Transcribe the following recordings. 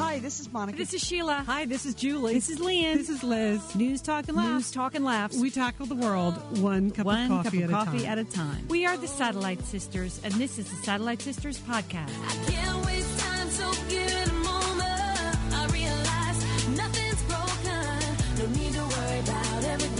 Hi, this is Monica. This is Sheila. Hi, this is Julie. This is Lian. This is Liz. News, talk, and laughs. News, talk, and laughs. We tackle the world one cup One of coffee, cup of at, coffee a time. at a time. We are the Satellite Sisters, and this is the Satellite Sisters podcast.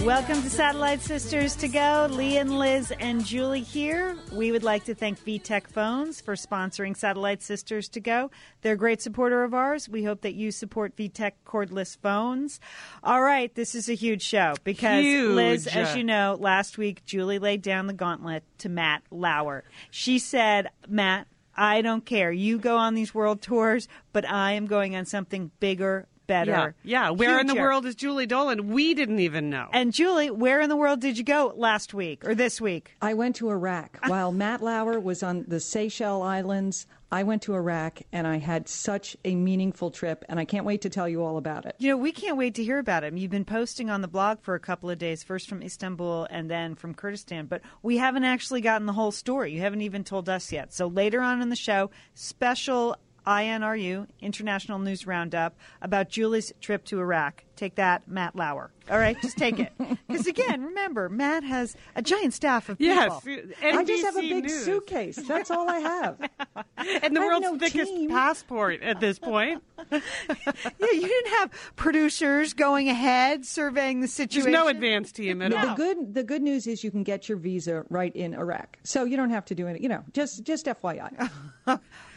Welcome to Satellite Sisters to Go. Lee and Liz and Julie here. We would like to thank VTech Phones for sponsoring Satellite Sisters to Go. They're a great supporter of ours. We hope that you support VTech cordless phones. All right, this is a huge show because Huge. Liz, as you know, last week Julie laid down the gauntlet to Matt Lauer. She said, Matt, I don't care. You go on these world tours, but I am going on something bigger, better. Yeah, yeah. Where in the world is Julie Dolan? We didn't even know. And Julie, where in the world did you go last week or this week? I went to Iraq. While Matt Lauer was on the Seychelles Islands, I went to Iraq and I had such a meaningful trip, and I can't wait to tell you all about it. You know, we can't wait to hear about him. You've been posting on the blog for a couple of days, first from Istanbul and then from Kurdistan, but we haven't actually gotten the whole story. You haven't even told us yet. So later on in the show, special INRU, International News Roundup, about Julie's trip to Iraq. Take that, Matt Lauer. All right, just take it. Because again, remember, Matt has a giant staff of people. yes, NBC I just have a big News. suitcase. That's all I have. and the I have world's no thickest team. passport at this point. Yeah, you didn't have producers going ahead surveying the There's situation. no advance team at The all. good the good news is you can get your visa right in Iraq, so you don't have to do it. You know, just just FYI.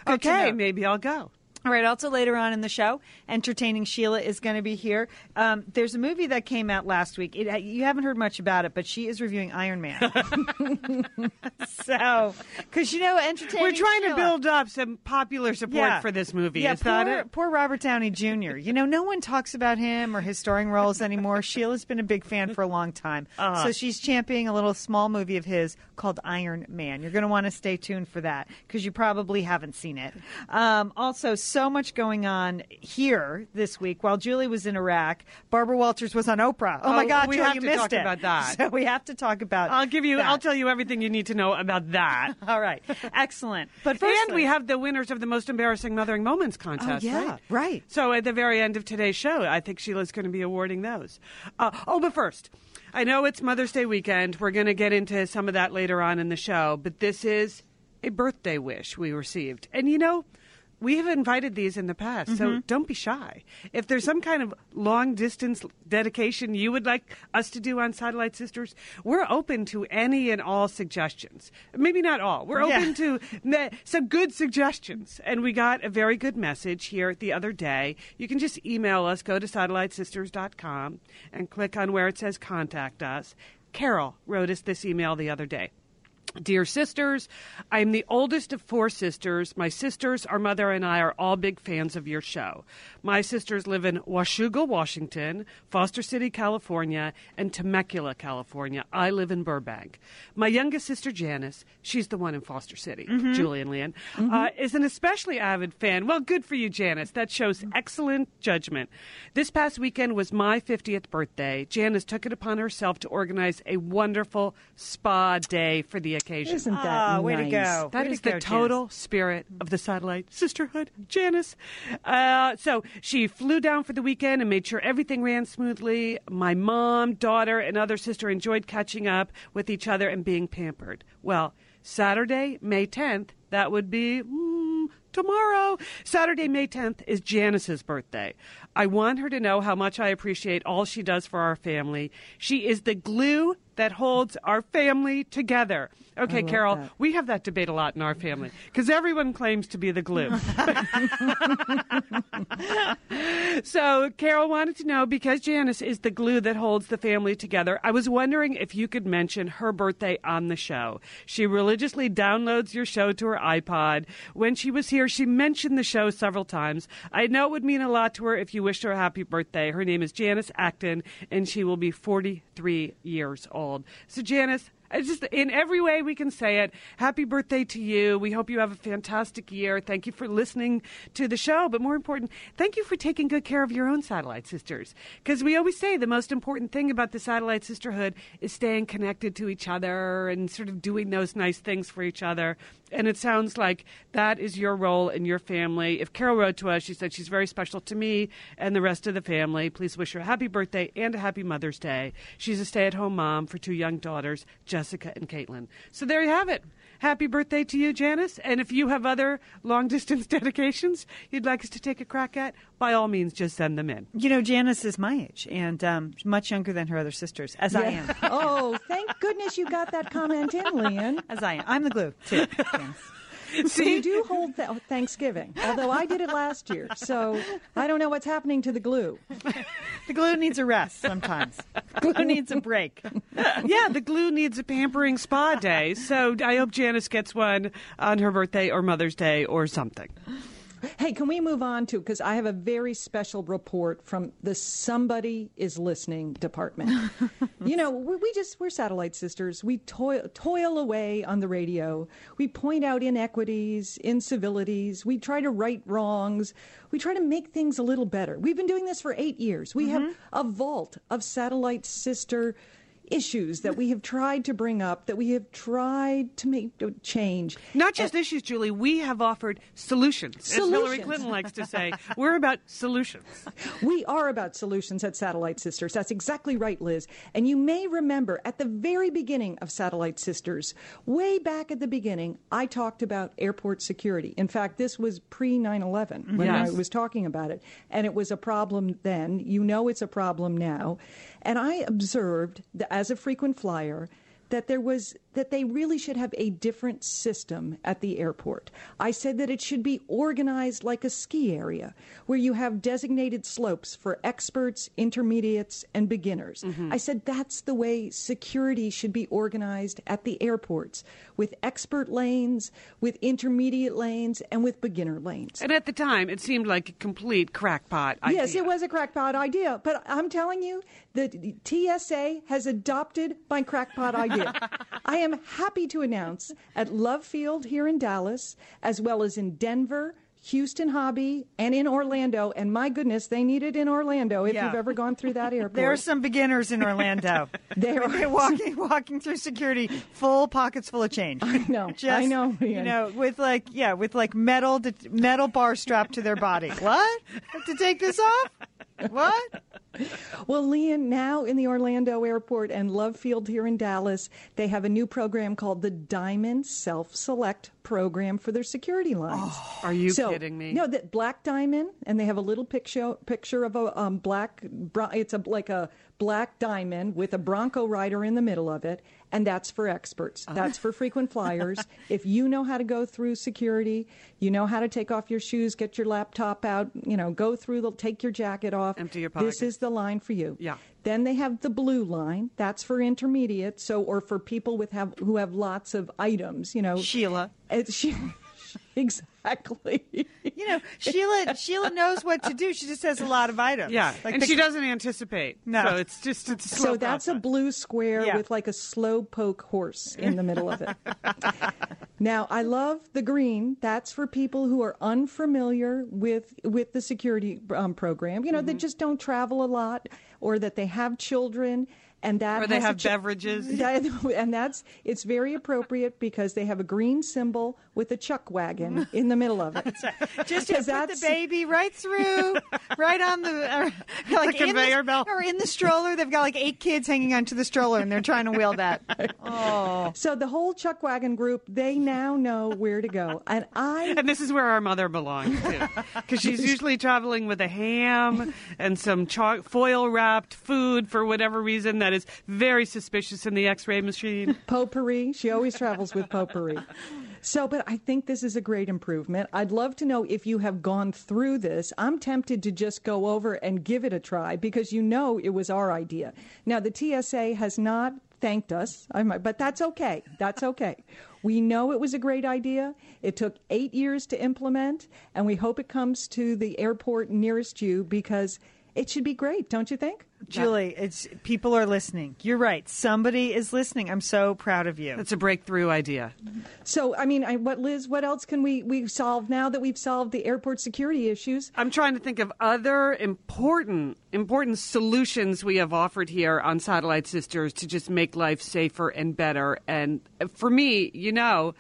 Okay, maybe I'll go. All right. Also, later on in the show, entertaining Sheila is going to be here. Um, there's a movie that came out last week. It, you haven't heard much about it, but she is reviewing Iron Man. so, because you know, entertaining. We're trying to build up some popular support Yeah. for this movie. Yeah, poor, poor Robert Downey Jr. You know, no one talks about him or his starring roles anymore. Sheila's been a big fan for a long time, Uh-huh. so she's championing a little small movie of his called Iron Man. You're going to want to stay tuned for that because you probably haven't seen it. Um, also, so much going on here this week. While Julie was in Iraq, Barbara Walters was on Oprah. Oh, my Oh, God, we Jill, have you to missed talk it. about that. So we have to talk about. I'll give you. that. I'll tell you everything you need to know about that. All right, excellent. But first, and we have the winners of the most embarrassing mothering moments contest. Oh, yeah, right? right. So at the very end of today's show, I think Sheila's going to be awarding those. Uh, oh, but first, I know it's Mother's Day weekend. We're going to get into some of that later on in the show, but this is a birthday wish we received, and you know. We have invited these in the past, so mm-hmm. don't be shy. If there's some kind of long distance dedication you would like us to do on Satellite Sisters, we're open to any and all suggestions. Maybe not all. We're Yeah. open to me- some good suggestions. And we got a very good message here the other day. You can just email us, go to satellitesisters.com and click on where it says contact us. Carol wrote us this email the other day. Dear sisters, I am the oldest of four sisters. My sisters, our mother, and I are all big fans of your show. My sisters live in Washougal, Washington, Foster City, California, and Temecula, California. I live in Burbank. My youngest sister, Janice, she's the one in Foster City, Julie and Lian, uh, is an especially avid fan. Well, good for you, Janice. That shows excellent judgment. This past weekend was my 50th birthday. Janice took it upon herself to organize a wonderful spa day for the occasion. Isn't that Ah, way to go. That Way is to the go, total spirit of the satellite sisterhood, Janice. Uh, so she flew down for the weekend and made sure everything ran smoothly. My mom, daughter, and other sister enjoyed catching up with each other and being pampered. Well, Saturday, May 10th, that would be. mm, Tomorrow, Saturday, May 10th, is Janice's birthday. I want her to know how much I appreciate all she does for our family. She is the glue that holds our family together. Okay, Carol, that. we have that debate a lot in our family because everyone claims to be the glue. so, Carol wanted to know because Janice is the glue that holds the family together. I was wondering if you could mention her birthday on the show. She religiously downloads your show to her iPod. When she was here, she mentioned the show several times. I know it would mean a lot to her if you wished her a happy birthday. Her name is Janice Acton, and she will be 43 years old. So, Janice, it's just in every way we can say it. Happy birthday to you. We hope you have a fantastic year. Thank you for listening to the show. But more important, thank you for taking good care of your own satellite sisters. Because we always say the most important thing about the satellite sisterhood is staying connected to each other and sort of doing those nice things for each other. And it sounds like that is your role in your family. If Carol wrote to us, she said she's very special to me and the rest of the family. Please wish her a happy birthday and a happy Mother's Day. She's a stay at home mom for two young daughters, Jessica and Caitlin. So there you have it. Happy birthday to you, Janice. And if you have other long distance dedications you'd like us to take a crack at, by all means, just send them in. You know, Janice is my age and um, much younger than her other sisters, as I am. oh, thank goodness you got that comment in, Lian. As I am. I'm the glue, too. So you do hold th- oh, Thanksgiving, although I did it last year. So I don't know what's happening to the glue. The glue needs a rest sometimes. glue needs a break. yeah, the glue needs a pampering spa day. So I hope Janice gets one on her birthday or Mother's Day or something. Hey, can we move on to because I have a very special report from the Somebody is Listening department. you know, we, we just we're satellite sisters. We toil toil away on the radio. We point out inequities, incivilities. We try to right wrongs. We try to make things a little better. We've been doing this for eight years. We have mm-hmm. a vault of satellite sister issues that we have tried to bring up, that we have tried to make change. Not just issues, Julie. We have offered solutions. As Hillary Clinton likes to say, we're about solutions. We are about solutions at Satellite Sisters. That's exactly right, Liz. And you may remember at the very beginning of Satellite Sisters, way back at the beginning, I talked about airport security. In fact, this was pre 9 11 when mm-hmm. Yes. I was talking about it. And it was a problem then. You know it's a problem now. And I observed, as a frequent flyer, that there was that they really should have a different system at the airport. I said that it should be organized like a ski area where you have designated slopes for experts, intermediates and beginners. Mm-hmm. I said that's the way security should be organized at the airports with expert lanes, with intermediate lanes and with beginner lanes. And at the time, it seemed like a complete crackpot idea. Yes, it was a crackpot idea, but I'm telling you, the TSA has adopted my crackpot idea. I am happy to announce at Love Field here in Dallas, as well as in Denver, Houston Hobby, and in Orlando. And my goodness, they need it in Orlando if Yeah. you've ever gone through that airport. There are some beginners in Orlando. They're are. walking walking through security, full pockets full of change. I know, I know, You know, with like yeah, with like metal metal bar strapped to their body. What? Have to take this off? What? Well, Lian, now in the Orlando airport and Love Field here in Dallas, they have a new program called the Diamond Self Select Program for their security lines. Are you so, kidding me? No, that black diamond, and they have a little picture picture of a um, black. It's a like a black diamond with a Bronco rider in the middle of it, and that's for experts. Uh-huh. That's for frequent flyers. if you know how to go through security, you know how to take off your shoes, get your laptop out, you know, go through the take your jacket off. Empty your pocket. This is the line for you. Yeah. Then they have the blue line. That's for intermediate. So, or for people with have who have lots of items. You know, Sheila. It's she, exactly. You know, Sheila Sheila knows what to do. She just has a lot of items. Yeah, Like and the- she doesn't anticipate. No. So it's just it's a So slow that's a blue square Yeah. with like a slow poke horse in the middle of it. now, I love the green. That's for people who are unfamiliar with with the security um, program. You know, Mm-hmm. that just don't travel a lot, or that they have children. And that Or they have ch- beverages. That- and that's it's very appropriate because they have a green symbol with a chuck wagon in the middle of it. Just to put the baby right through, right on the uh, like in conveyor the, belt. or in the stroller. They've got like eight kids hanging onto the stroller, and they're trying to wheel that. Oh, So the whole chuck wagon group, they now know where to go. And I And this is where our mother belongs too, because she's usually traveling with a ham and some chalk, foil wrapped food for whatever reason that is very suspicious in the X-ray machine. potpourri. She always travels with potpourri. So, but I think this is a great improvement. I'd love to know if you have gone through this. I'm tempted to just go over and give it a try because you know it was our idea. Now, the TSA has not thanked us, but that's okay. That's okay. We know it was a great idea. It took eight years to implement, and we hope it comes to the airport nearest you because it should be great, don't you think? Julie, it's people are listening. You're right. Somebody is listening. I'm so proud of you. It's a breakthrough idea. So, I mean, I, what Liz? What else can we we solve now that we've solved the airport security issues? I'm trying to think of other important important solutions we have offered here on Satellite Sisters to just make life safer and better. And for me, you know,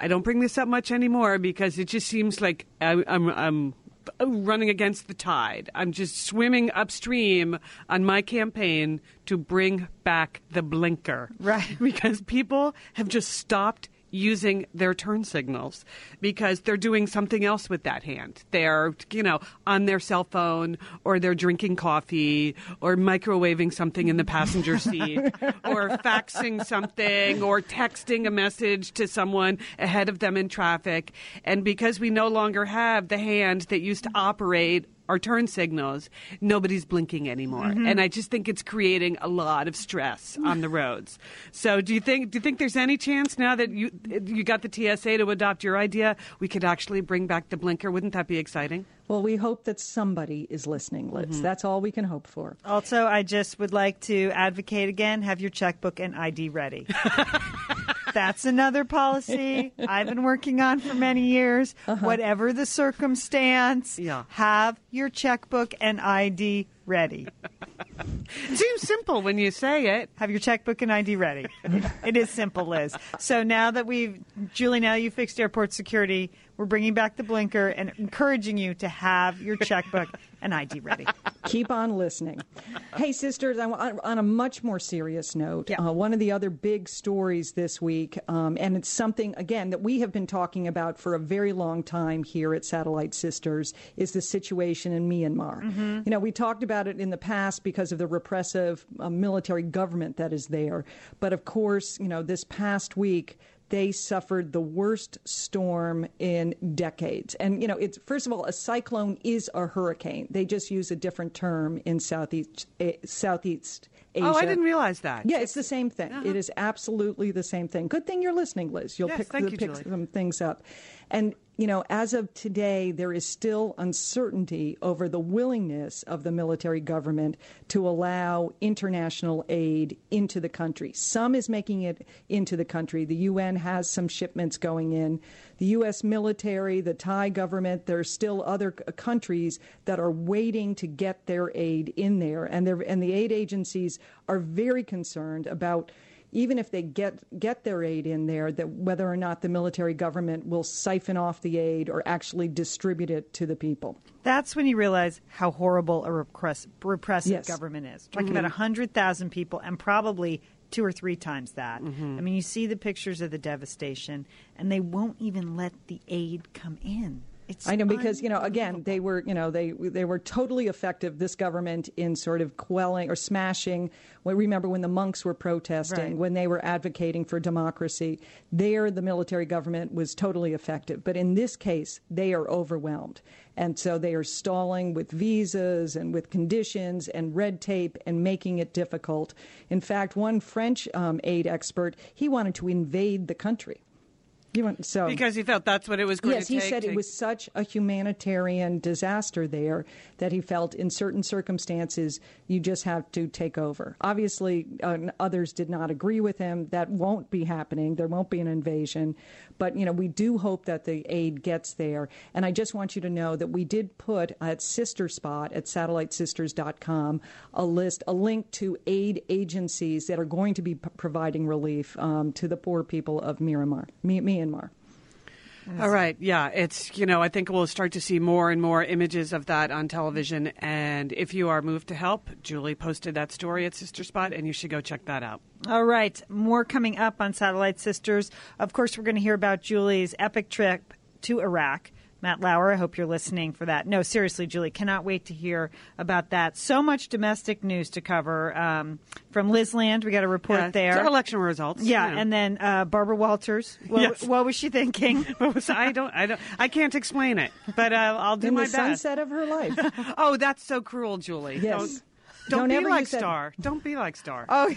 I don't bring this up much anymore because it just seems like I, I'm I'm running against the tide. I'm just swimming upstream on my campaign to bring back the blinker. Right. Because people have just stopped using their turn signals because they're doing something else with that hand. They're, you know, on their cell phone or they're drinking coffee or microwaving something in the passenger seat or faxing something or texting a message to someone ahead of them in traffic. And because we no longer have the hand that used to operate our turn signals, nobody's blinking anymore. Mm-hmm. And I just think it's creating a lot of stress on the roads. So do you think do you think there's any chance now that you you got the TSA to adopt your idea, we could actually bring back the blinker? Wouldn't that be exciting? Well, we hope that somebody is listening, Liz. Mm-hmm. That's all we can hope for. Also, I just would like to advocate again have your checkbook and ID ready. That's another policy I've been working on for many years. Uh-huh. Whatever the circumstance, Yeah. have your checkbook and ID ready. It seems simple when you say it. Have your checkbook and ID ready. it is simple, Liz. So now that we've, Julie, now you fixed airport security, we're bringing back the blinker and encouraging you to have your checkbook and ID ready. Keep on listening. Hey, sisters, I, on, a much more serious note, Yeah. uh, one of the other big stories this week, um, and it's something, again, that we have been talking about for a very long time here at Satellite Sisters, is the situation in Myanmar. You know, we talked about it in the past because of the repressive uh, military government that is there. But of course, you know, this past week, they suffered the worst storm in decades. And you know, it's first of all, a cyclone is a hurricane. They just use a different term in southeast eh, southeast Asia. Oh, I didn't realize that. Yeah, it's the same thing. It is absolutely the same thing. Good thing you're listening, Liz. You'll Yes, pick, the- you, pick some things up. And, you know, as of today, there is still uncertainty over the willingness of the military government to allow international aid into the country. Some is making it into the country. The UN has some shipments going in. The U.S. military, the Thai government, there are still other countries that are waiting to get their aid in there. And, and the aid agencies are very concerned about even if they get get their aid in there, that whether or not the military government will siphon off the aid or actually distribute it to the people. That's when you realize how horrible a repress- repressive Yes. government is. Talking about 100,000 people and probably two or three times that. Mm-hmm. I mean, you see the pictures of the devastation, and they won't even let the aid come in. It's I know because you know again they were you know they they were totally effective this government in sort of quelling or smashing. Well, remember when the monks were protesting Right. when they were advocating for democracy, there the military government was totally effective. But in this case, they are overwhelmed, and so they are stalling with visas and with conditions and red tape and making it difficult. In fact, one French um, aid expert he wanted to invade the country. He went, so Because he felt that's what it was going Yes, to take. Yes, he said it was such a humanitarian disaster there that he felt in certain circumstances you just have to take over. Obviously, uh, others did not agree with him. That won't be happening. There won't be an invasion. But, you know, we do hope that the aid gets there. And I just want you to know that we did put at Sister Spot at satellitesisters.com a list, a link to aid agencies that are going to be p- providing relief um, to the poor people of Myanmar. Mi- Myanmar. All right. Yeah. It's, you know, I think we'll start to see more and more images of that on television. And if you are moved to help, Julie posted that story at Sister Spot, and you should go check that out. All right, more coming up on Satellite Sisters. Of course, we're going to hear about Julie's epic trip to Iraq. Matt Lauer. I hope you're listening for that. No, seriously, Julie, cannot wait to hear about that. So much domestic news to cover um, from Liz Land. We got a report Yeah, there. election results. yeah, you know. and then uh, Barbara Walters. What, Yes. what was she thinking? Was- I don't, I don't, I can't explain it, but uh, I'll do In my the best. sunset of her life. Oh, that's so cruel, Julie. Yes. Don't, don't, Don't be like use that- Star. Don't be like Star. oh,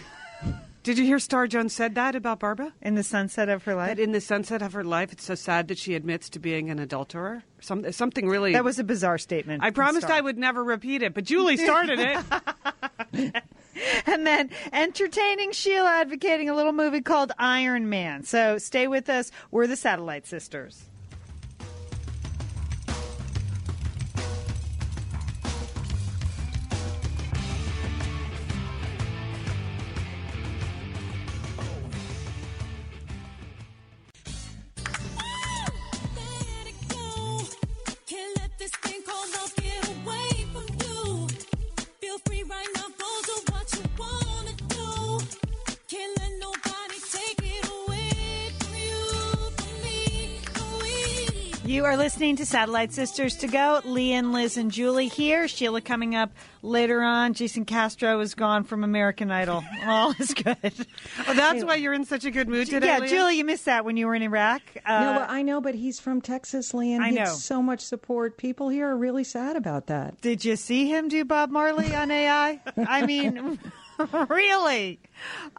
Did you hear Star Jones said that about Barbara? in the sunset of her life. That in the sunset of her life, it's so sad that she admits to being an adulterer. Some, something really. That was a bizarre statement. I promised Star. I would never repeat it, but Julie started it. And then entertaining Sheila advocating a little movie called Iron Man. So stay with us. We're the Satellite Sisters. You are listening to Satellite Sisters to Go. Lee and Liz and Julie here. Sheila coming up later on. Jason Castro is gone from American Idol. All is good. Oh, that's why you're in such a good mood today. yeah, Leah? Julie, you missed that when you were in Iraq. Uh, no, but I know, but he's from Texas, Lee, and I know. so much support. People here are really sad about that. Did you see him do Bob Marley on AI? I mean, really?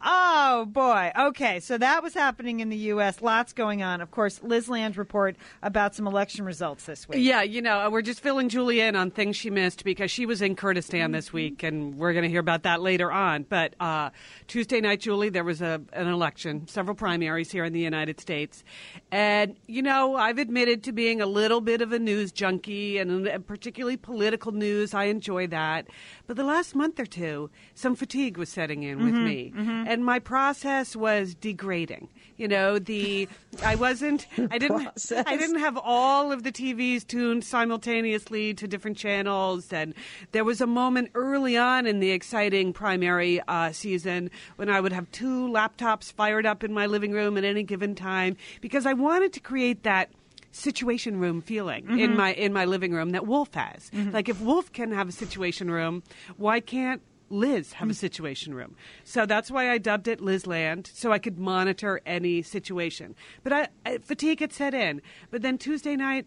Oh, boy. Okay, so that was happening in the U.S. Lots going on. Of course, Liz Land report about some election results this week. Yeah, you know, we're just filling Julie in on things she missed because she was in Kurdistan this week, and we're going to hear about that later on. But uh, Tuesday night, Julie, there was a, an election, several primaries here in the United States. And, you know, I've admitted to being a little bit of a news junkie, and uh, particularly political news. I enjoy that. But the last month or two, some fatigue was setting in with me. Mm-hmm. And my process was degrading. You know, the I wasn't I didn't Process. I didn't have all of the TVs tuned simultaneously to different channels. And there was a moment early on in the exciting primary uh, season when I would have two laptops fired up in my living room at any given time because I wanted to create that situation room feeling in mm-hmm. my in my living room that Wolf has. Mm-hmm. Like if Wolf can have a situation room, why can't Liz have a mm. situation room. So that's why I dubbed it Liz Land, so I could monitor any situation. But I, I, fatigue had set in. But then Tuesday night,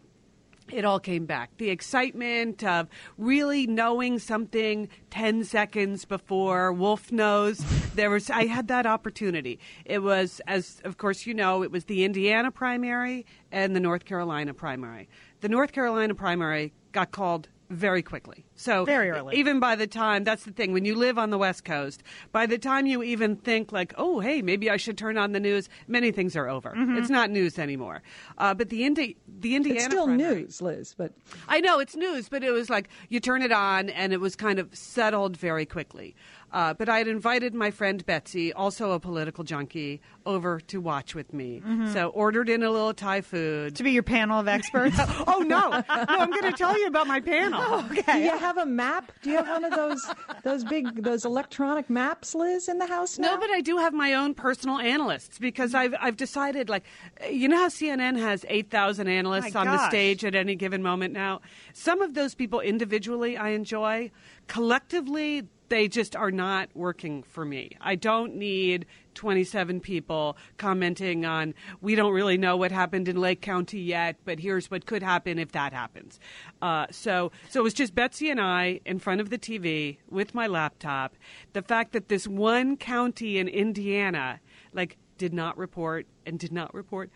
it all came back. The excitement of really knowing something 10 seconds before Wolf knows. There was, I had that opportunity. It was, as of course you know, it was the Indiana primary and the North Carolina primary. The North Carolina primary got called very quickly. So Very early. even by the time that's the thing when you live on the west coast by the time you even think like oh hey maybe i should turn on the news many things are over Mm-hmm. it's not news anymore uh, but the Indi- the indiana It's still primary- news, Liz, but I know it's news, but it was like you turn it on and it was kind of settled very quickly. Uh, but I had invited my friend Betsy, also a political junkie, over to watch with me. So ordered in a little Thai food. To be your panel of experts. oh no, no! I'm going to tell you about my panel. do you have a map? Do you have one of those those big those electronic maps, Liz, in the house now? No, but I do have my own personal analysts because I've I've decided like you know how CNN has eight thousand analysts My on the stage at any given moment now. Some of those people individually I enjoy, collectively they just are not working for me. I don't need 27 people commenting on we don't really know what happened in Lake County yet, but here's what could happen if that happens. Uh, so so it was just Betsy and I in front of the TV with my laptop. The fact that this one county in Indiana like did not report and did not report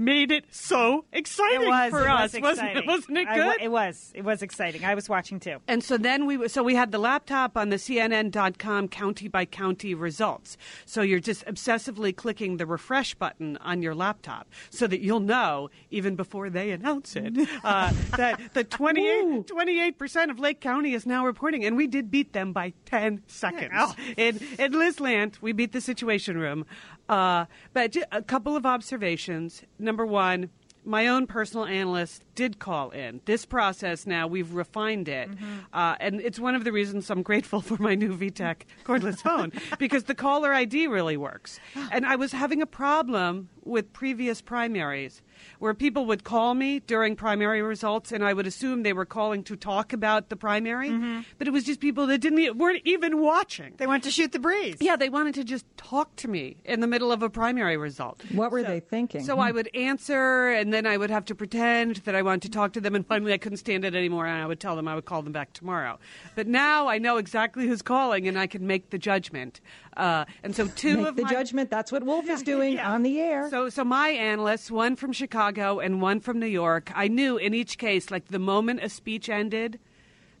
made it so exciting It was. for it us, was wasn't exciting. it? Wasn't it good? wa- it was. It was exciting. I was watching too. And so then we so we had the laptop on the CNN.com county by county results. So you're just obsessively clicking the refresh button on your laptop so that you'll know even before they announce it uh, that the 28 percent of Lake County is now reporting, and we did beat them by 10 seconds. Oh. In in Lizland, we beat the Situation Room. Uh, but a couple of observations. Number one my own personal analyst did call in. This process now, we've refined it. Uh, and it's one of the reasons I'm grateful for my new VTech cordless phone because the caller ID really works. And I was having a problem with previous primaries, where people would call me during primary results, and I would assume they were calling to talk about the primary, mm-hmm. but it was just people that didn't e- weren't even watching. They went to shoot the breeze. Yeah, they wanted to just talk to me in the middle of a primary result. What were So- they thinking? So I would answer, and then I would have to pretend that I wanted to talk to them, and finally I couldn't stand it anymore, and I would tell them I would call them back tomorrow. But now I know exactly who's calling, and I can make the judgment. Uh, and so two Make of the my judgment. That's what Wolf is doing yeah. on the air. so, so my analysts, one from Chicago and one from New York, I knew in each case, like the moment a speech ended,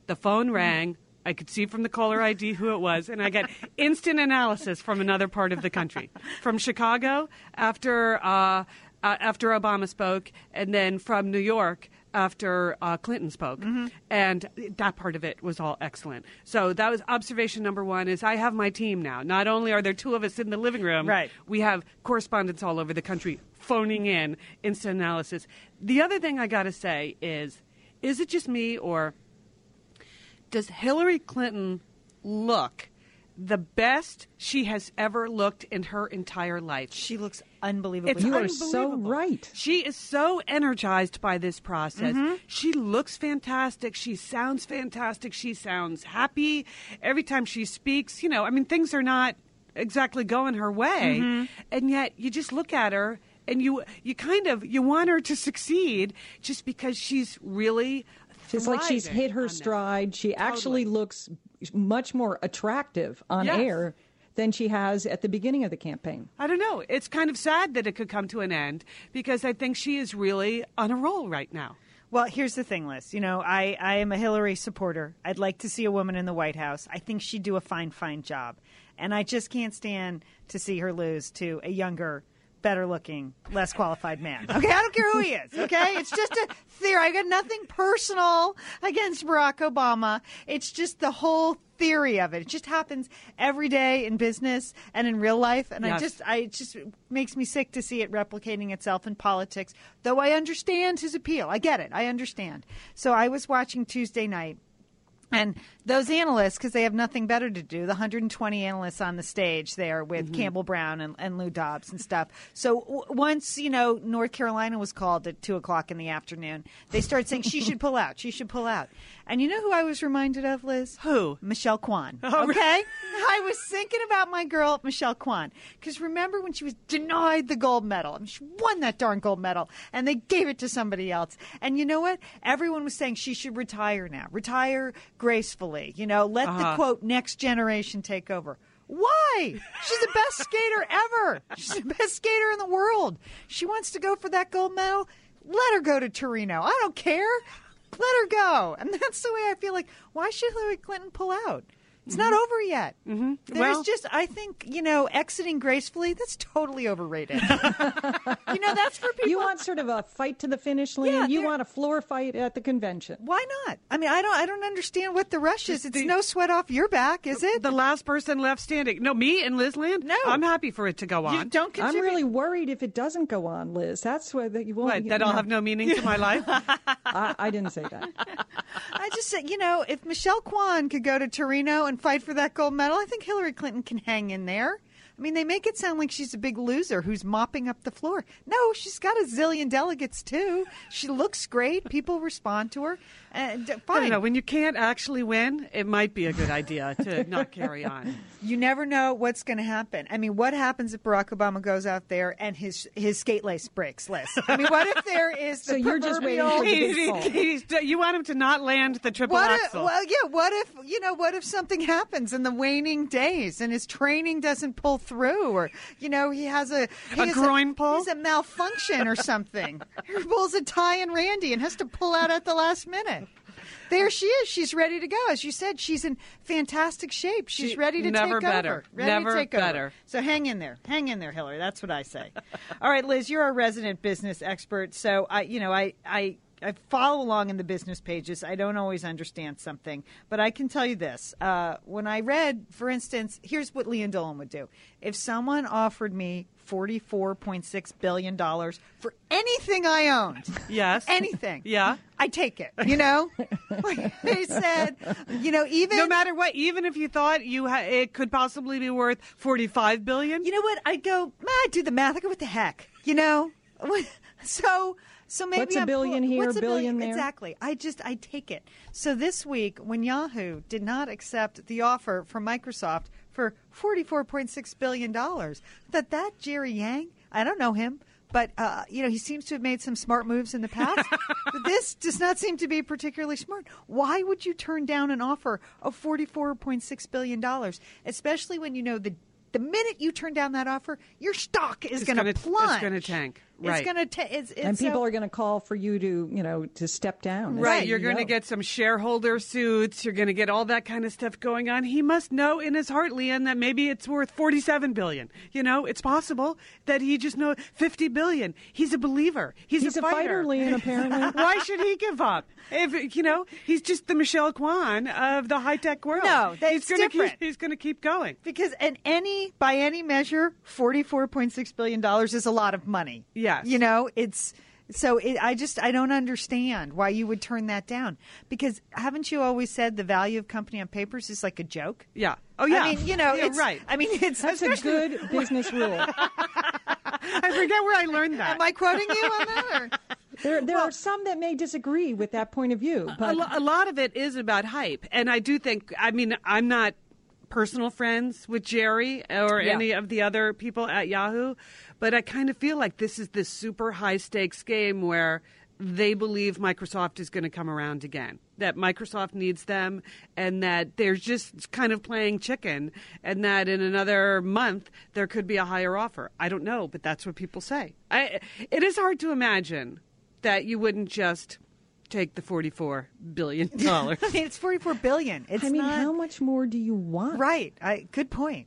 the phone rang. I could see from the caller ID who it was, and I got instant analysis from another part of the country, from Chicago after uh, uh, after Obama spoke, and then from New York after uh, Clinton spoke, and that part of it was all excellent. So that was observation number one. Is I have my team now. Not only are there two of us in the living room, Right. we have correspondents all over the country phoning in instant analysis. The other thing I got to say is is it just me or does Hillary Clinton look the best she has ever looked in her entire life? She looks unbelievable. It's you are so right. She is so energized by this process. Mm-hmm. She looks fantastic. She sounds fantastic. She sounds happy. Every time she speaks, you know, I mean, things are not exactly going her way. Mm-hmm. And yet you just look at her and you you kind of you want her to succeed just because she's really It's like she's hit her on this. stride. She actually looks much more attractive on Yes. air than she has at the beginning of the campaign. I don't know. It's kind of sad that it could come to an end because I think she is really on a roll right now. Well, here's the thing, Liz. You know, I, I am a Hillary supporter. I'd like to see a woman in the White House. I think she'd do a fine, fine job. And I just can't stand to see her lose to a younger, better looking, less qualified man. Okay, I don't care who he is. Okay, it's just a theory. I got nothing personal against Barack Obama. It's just the whole theory of it. It just happens every day in business and in real life. And I just, I it just makes me sick to see it replicating itself in politics. Though I understand his appeal. I get it. I understand. So I was watching Tuesday night. And those analysts, because they have nothing better to do, the 120 analysts on the stage there with Mm-hmm. Campbell Brown and, and Lou Dobbs and stuff. So w- once, you know, North Carolina was called at 2 o'clock in the afternoon, they started saying she should pull out. She should pull out. And you know who I was reminded of, Liz? Who? Michelle Kwan. Oh, okay? I was thinking about my girl, Michelle Kwan. Because remember when she was denied the gold medal? I mean, she won that darn gold medal, and they gave it to somebody else. And you know what? Everyone was saying she should retire now. Retire gracefully. You know, let the Uh-huh. quote next generation take over. Why? She's the best skater ever. She's the best skater in the world. She wants to go for that gold medal. Let her go to Torino. I don't care. Let her go. And that's the way I feel like, why should Hillary Clinton pull out? It's not over yet. Mm-hmm. There's Well- just, I think, you know, exiting gracefully, that's totally overrated. you know, that's for people. You want sort of a fight to the finish line. Yeah, you want a floor fight at the convention. Why not? I mean, I don't, I don't understand what the rush is. It's the- no sweat off your back, is it? The last person left standing. No, me and Liz Land. No. I'm happy for it to go on. you don't I'm really worried if it doesn't go on, Liz. That's why that you won't. What? you That all know, have no meaning to my life? I, I didn't say that. I just said, you know, if Michelle Kwan could go to Torino and fight for that gold medal, I think Hillary Clinton can hang in there. I mean, they make it sound like she's a big loser who's mopping up the floor. No, she's got a zillion delegates too. She looks great. People respond to her. And uh, I fine. don't know. When you can't actually win, it might be a good idea to not carry on. you never know what's going to happen. I mean, what happens if Barack Obama goes out there and his his skate lace breaks, Liz? I mean, what if there is the So you're just waiting for the fall. you want him to not land the triple What if, axel. well, yeah. What if you know? What if something happens in the waning days and his training doesn't pull through, or you know he has a he A has groin pull? he has a malfunction or something. he pulls a tie and Randy and has to pull out at the last minute. There she is. She's ready to go. As you said, she's in fantastic shape. She's She- ready to never take better. over. Ready Never to take better. Over. So hang in there. Hang in there, Hillary. That's what I say. All right, Liz, you're a resident business expert. So I, you know, I, I, I follow along in the business pages. I don't always understand something, but I can tell you this. Uh, when I read, for instance, here's what Lian Dolan would do. If someone offered me $44.6 billion for anything I owned, Yes. anything, Yeah. I take it, you know? Like they said, you know, even. No matter what, even if you thought you ha- it could possibly be worth 45 billion? You know what? I'd go, "Ah, I do the math. I go, what the heck? You know, so so maybe What's a I'm billion pl- here, what's a billion there? Exactly. I just I take it. So this week, when Yahoo did not accept the offer from Microsoft for forty four point six billion dollars, that that Jerry Yang, I don't know him. But uh, you know he seems to have made some smart moves in the past. but this does not seem to be particularly smart. Why would you turn down an offer of forty-four point six billion dollars, especially when you know the the minute you turn down that offer, your stock is going to plunge. it's gonna tank. It's Right. going to. ta it's, it's and people so- are going to call for you to, you know, to step down. as Right, you're going to CEO. get some shareholder suits. You're going to get all that kind of stuff going on. He must know in his heart, Lian, that maybe it's worth 47 billion. You know, it's possible that he just know 50 billion. He's a believer. He's, He's a fighter, Lian, apparently. Why should he give up? If you know, he's just the Michelle Kwan of the high tech world. No, that's he's gonna different. Keep, he's going to keep going. because in any by any measure, forty-four point six billion dollars is a lot of money. Yes. you know it's. So it, I just I don't understand why you would turn that down because haven't you always said the value of company on papers is like a joke? Yeah. Oh yeah. I mean, you know, Yeah, it's, right. I mean, it's That's a good business rule. I forget where I learned that. Am I quoting you on that? Or? There, there are some that may disagree with that point of view, a, but lo- a lot of it is about hype, and I do think. I mean, I'm not personal friends with Jerry or Yeah. any of the other people at Yahoo, but I kind of feel like this is this super high stakes game where they believe Microsoft is going to come around again. That Microsoft needs them, and that they're just kind of playing chicken, and that in another month there could be a higher offer. I don't know, but that's what people say. I, it is hard to imagine that you wouldn't just take the forty-four billion dollars. I mean, it's forty-four billion. It's I mean, not, how much more do you want? Right. I, good point.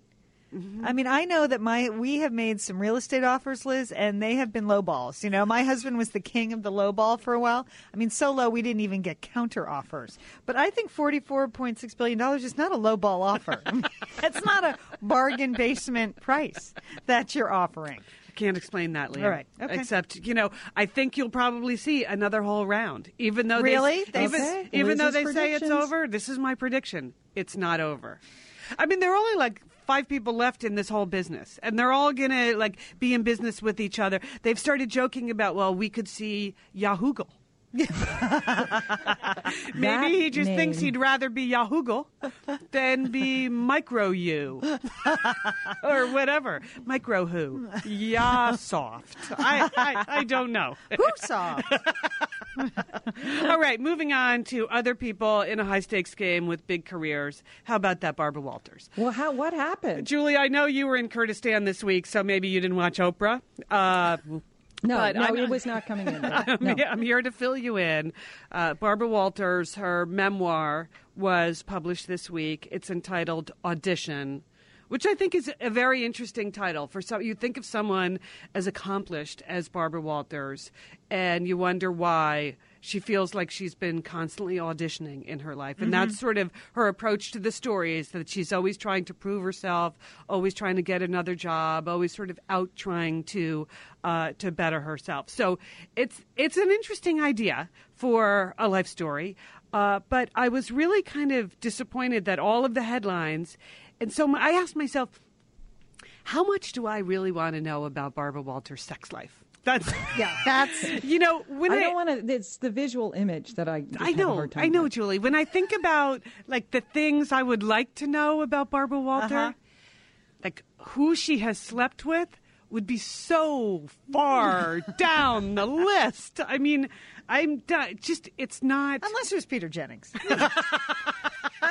Mm-hmm. I mean, I know that my we have made some real estate offers, Liz, and they have been low balls. You know, my husband was the king of the low ball for a while. I mean, so low we didn't even get counter offers. But I think forty four point six billion dollars is not a low ball offer. it's not a bargain basement price that you're offering. Can't explain that, Leah. All right. Okay. Except, you know, I think you'll probably see another whole round, even though Really? they, even, say- even though they say it's over. This is my prediction. It's not over. I mean, there are only like five people left in this whole business, and they're all gonna like be in business with each other. They've started joking about, well, we could see Yahoogle. Maybe he just name. thinks he'd rather be Yahoogle than be Micro You or whatever. Micro Who. Yeah, soft. I, I, I don't know. Who saw? All right, moving on to other people in a high stakes game with big careers. How about that, Barbara Walters? Well, how what happened? Julie, I know you were in Kurdistan this week, so maybe you didn't watch Oprah. Uh, No, but no, I'm- it was not coming in. I'm, No. I'm here to fill you in. Uh, Barbara Walters, her memoir was published this week. It's entitled Audition, which I think is a very interesting title. For some, you think of someone as accomplished as Barbara Walters, and you wonder why she feels like she's been constantly auditioning in her life. And that's sort of her approach to the story is that she's always trying to prove herself, always trying to get another job, always sort of out trying to uh, to better herself. So it's it's an interesting idea for a life story. Uh, but I was really kind of disappointed that all of the headlines, and so I asked myself, how much do I really want to know about Barbara Walters' sex life? That's Yeah, that's you know when I I, don't want to. It's the visual image that I. I know, hard time I know, with. Julie. When I think about like the things I would like to know about Barbara Walter, Uh-huh. like who she has slept with, would be so far down the list. I mean, I'm done. Just it's not. unless it was Peter Jennings.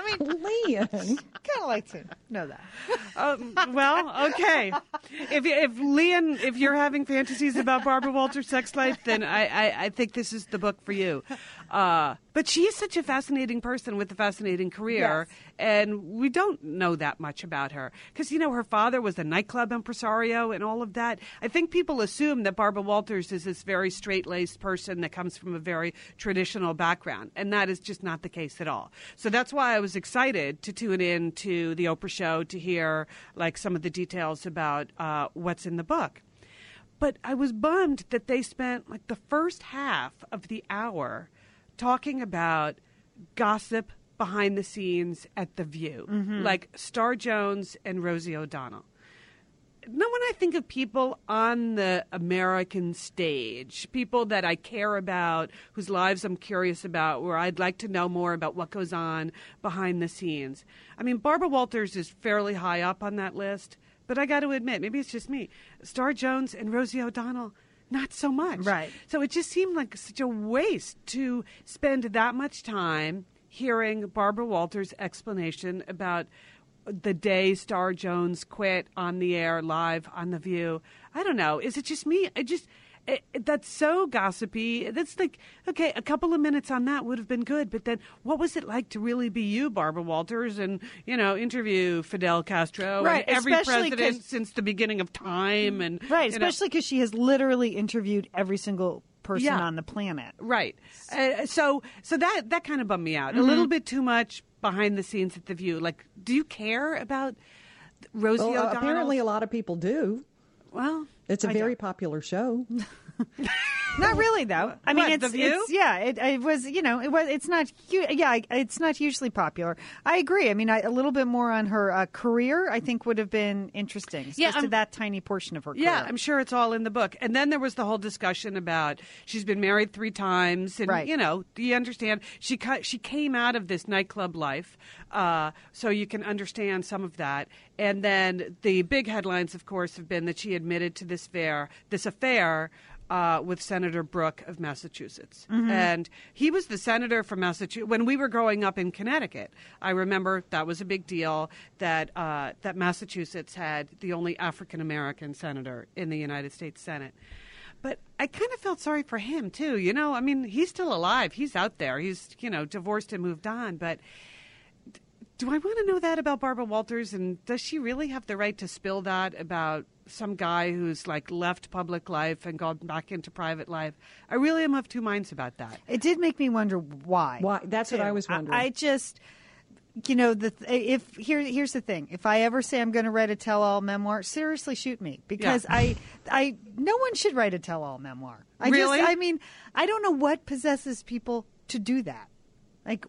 I mean, Lian. kind of like to know that. Um, well, okay. If if Lian, if you're having fantasies about Barbara Walters' sex life, then I, I, I think this is the book for you. Uh, but she is such a fascinating person with a fascinating career, Yes. and we don't know that much about her because you know her father was a nightclub impresario and all of that. I think people assume that Barbara Walters is this very straight laced person that comes from a very traditional background, and that is just not the case at all. So that's why I was excited to tune in to the Oprah show to hear like some of the details about uh, what's in the book. But I was bummed that they spent like the first half of the hour talking about gossip behind the scenes at The View, mm-hmm. like Star Jones and Rosie O'Donnell. Now, when I think of people on the American stage, people that I care about, whose lives I'm curious about, where I'd like to know more about what goes on behind the scenes. I mean, Barbara Walters is fairly high up on that list, but I got to admit, maybe it's just me. Star Jones and Rosie O'Donnell, not so much. Right. So it just seemed like such a waste to spend that much time hearing Barbara Walters' explanation about the day Star Jones quit on the air live on The View. I don't know. Is it just me? I just. It, it- that's so gossipy. That's like okay, a couple of minutes on that would have been good, but then what was it like to really be you, Barbara Walters, and you know interview Fidel Castro Right, and every president since the beginning of time, and Right, especially because she has literally interviewed every single person Yeah. on the planet. Right. Uh, so so that that kind of bummed me out. A Mm-hmm. little bit too much behind the scenes at the View. Like, do you care about Rosie Well, uh, O'Donnell? apparently, a lot of people do. Well, It's a I very don't. popular show. Not really, though. I mean, What, it's, The View? it's yeah. It, it was you know it was it's not yeah it's not hugely popular. I agree. I mean, I, a little bit more on her uh, career I think would have been interesting. Yeah, just to that tiny portion of her career. Yeah, I'm sure it's all in the book. And then there was the whole discussion about she's been married three times, and Right. you know, do you understand? She she came out of this nightclub life, uh, so you can understand some of that. And then the big headlines, of course, have been that she admitted to this affair, this affair. Uh, with Senator Brooke of Massachusetts. And he was the senator from Massachusetts. When we were growing up in Connecticut, I remember that was a big deal that, uh, that Massachusetts had the only African American senator in the United States Senate. But I kind of felt sorry for him, too. You know, I mean, he's still alive. He's out there. He's, you know, divorced and moved on. But do I want to know that about Barbara Walters? And does she really have the right to spill that about some guy who's like left public life and gone back into private life? I really am of two minds about that. It did make me wonder why. Why? That's what. I was wondering. I, just, you know, the if here here's the thing: if I ever say I'm going to write a tell-all memoir, seriously shoot me because Yeah. I, I, no one should write a tell-all memoir. I Really? Just, I mean, I don't know what possesses people to do that. Like,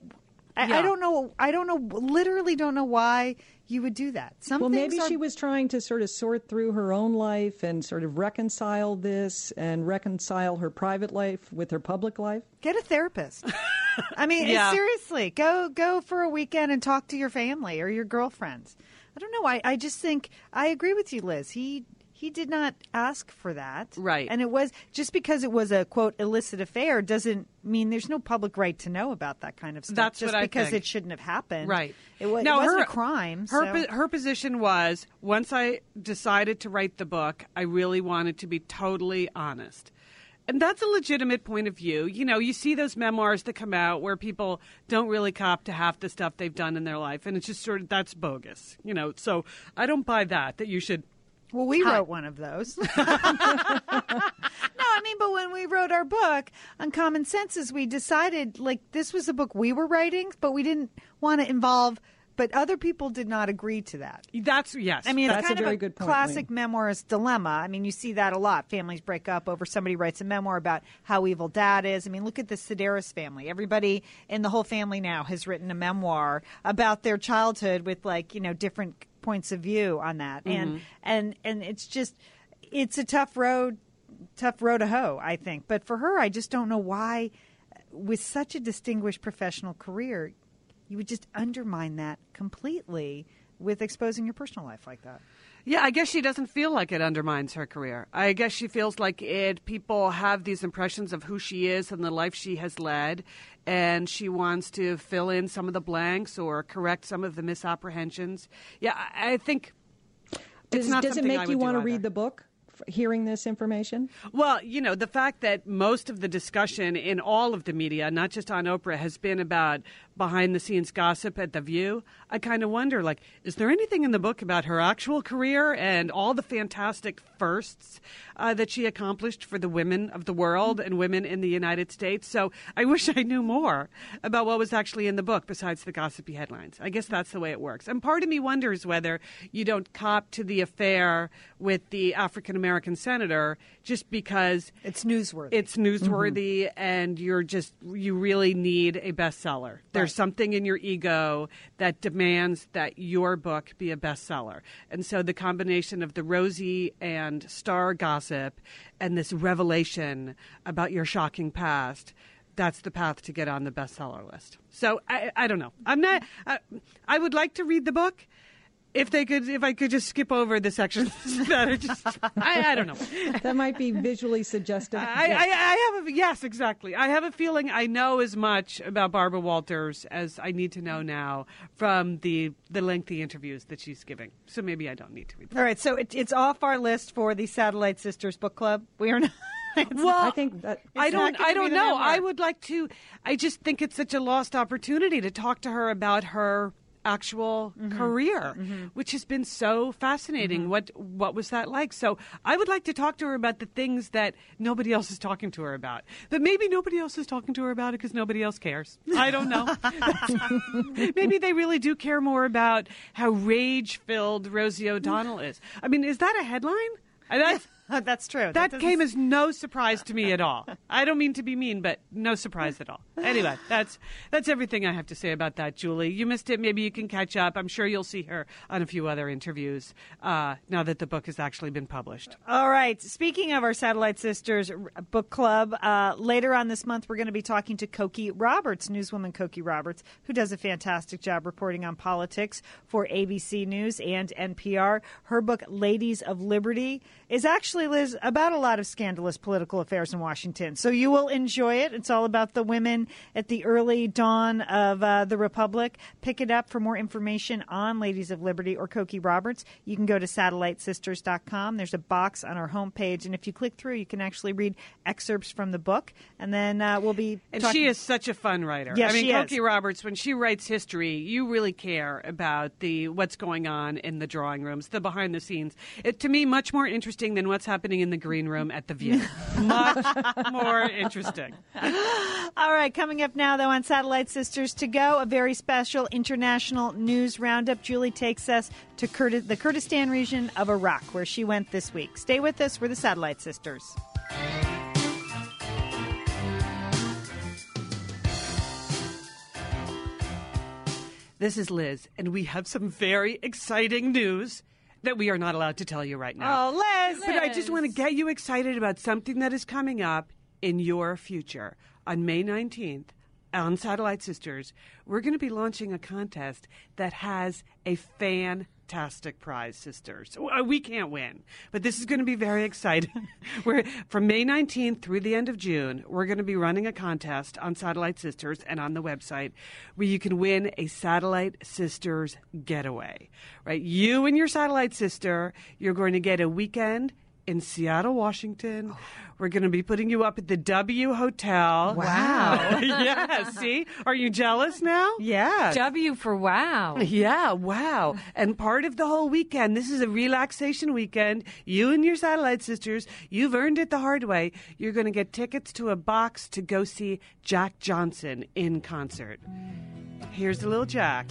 I, Yeah. I don't know. I don't know. Literally, don't know why you would do that. Some well, maybe are- she was trying to sort of sort through her own life and sort of reconcile this and reconcile her private life with her public life. Get a therapist. I mean, Yeah. seriously, go go for a weekend and talk to your family or your girlfriends. I don't know. I, I just think I agree with you, Liz. He he did not ask for that, Right. And it was just because it was a quote illicit affair doesn't mean there's no public right to know about that kind of stuff. That's just what I because think. it shouldn't have happened, Right. It, wa- it No, wasn't her- a crime. Her so- po- her position was once I decided to write the book, I really wanted to be totally honest. And that's a legitimate point of view. You know, you see those memoirs that come out where people don't really cop to half the stuff they've done in their life, and it's just sort of that's bogus. You know, so I don't buy that. That you should. Well, we wrote one of those. no, I mean, but when we wrote our book Uncommon Senses, we decided like this was a book we were writing, but we didn't want to involve. But other people did not agree to that. That's yes. I mean, it's That's a very of a good point, classic Wayne. memoirist dilemma. I mean, you see that a lot. Families break up over somebody writes a memoir about how evil dad is. I mean, look at the Sedaris family. Everybody in the whole family now has written a memoir about their childhood with like you know different points of view on that, and mm-hmm. and and it's just it's a tough road, tough road to hoe. I think, but for her, I just don't know why, with such a distinguished professional career, you would just undermine that completely with exposing your personal life like that. Yeah, I guess she doesn't feel like it undermines her career. I guess she feels like it. People have these impressions of who she is and the life she has led, and she wants to fill in some of the blanks or correct some of the misapprehensions. Yeah, I I think. it's Does, not does it make you want to read the book, hearing this information? Well, you know, the fact that most of the discussion in all of the media, not just on Oprah, has been about behind the scenes gossip at The View, I kind of wonder like, is there anything in the book about her actual career and all the fantastic firsts uh, that she accomplished for the women of the world and women in the United States? So I wish I knew more about what was actually in the book besides the gossipy headlines. I guess that's the way it works. And part of me wonders whether you don't cop to the affair with the African American Senator just because It's newsworthy. it's newsworthy and you're just you really need a bestseller. There's something in your ego that demands that your book be a bestseller. And so the combination of the Rosie and Star gossip and this revelation about your shocking past that's the path to get on the bestseller list. So I, I don't know. I'm not. I, I would like to read the book. If they could, if I could just skip over the sections that are just, I, I don't know. That might be visually suggestive. I, I, I have a yes, exactly. I have a feeling I know as much about Barbara Walters as I need to know now from the the lengthy interviews that she's giving. So maybe I don't need to read. Them. All right, so it, it's off our list for the Satellite Sisters book club. We are not. Well, I think that I don't. I don't know. memoir. I would like to. I just think it's such a lost opportunity to talk to her about her actual Mm-hmm. career, which has been so fascinating. What What was that like? So I would like to talk to her about the things that nobody else is talking to her about. But maybe nobody else is talking to her about it because nobody else cares. I don't know. maybe they really do care more about how rage filled Rosie O'Donnell is. I mean, is that a headline? That's, That's true. that doesn't came as no surprise to me at all. I don't mean to be mean, but no surprise at all. Anyway, that's that's everything I have to say about that, Julie. You missed it. Maybe you can catch up. I'm sure you'll see her on a few other interviews uh, now that the book has actually been published. All right. Speaking of our Satellite Sisters book club, uh, later on this month, we're going to be talking to Cokie Roberts, newswoman Cokie Roberts, who does a fantastic job reporting on politics for ABC News and NPR. Her book, Ladies of Liberty, is actually, Liz, about a lot of scandalous political affairs in Washington. So you will enjoy it. It's all about the women at the early dawn of uh, the Republic. Pick it up for more information on Ladies of Liberty or Cokie Roberts. You can go to satellitesisters.com. There's a box on our homepage, and if you click through, you can actually read excerpts from the book, and then uh, we'll be. And talking- she is such a fun writer. Yes, I mean. Cokie Roberts, when she writes history, you really care about the what's going on in the drawing rooms, the behind the scenes. It, to me, much more interesting than what's happening in the green room at the View. much more interesting. All right, coming up now, though, on Satellite Sisters to Go, a very special international news roundup. Julie takes us to Kurd- the Kurdistan region of Iraq, where she went this week. Stay with us. We're the Satellite Sisters. This is Liz, and we have some very exciting news that we are not allowed to tell you right now. Oh, Liz! But I just want to get you excited about something that is coming up in your future. On May 19th, on Satellite Sisters, we're going to be launching a contest that has a fantastic prize, sisters. Uh, We can't win, but this is going to be very exciting. we're, from May 19th through the end of June, we're going to be running a contest on Satellite Sisters and on the website where you can win a Satellite Sisters getaway. Right? You and your Satellite Sister, you're going to get a weekend in Seattle, Washington. Oh. We're going to be putting you up at the W Hotel. Wow. yeah, see? Are you jealous now? Yeah. W for wow. Yeah, wow. And part of the whole weekend, this is a relaxation weekend. You and your satellite sisters, you've earned it the hard way. You're going to get tickets to a box to go see Jack Johnson in concert. Here's the little Jack.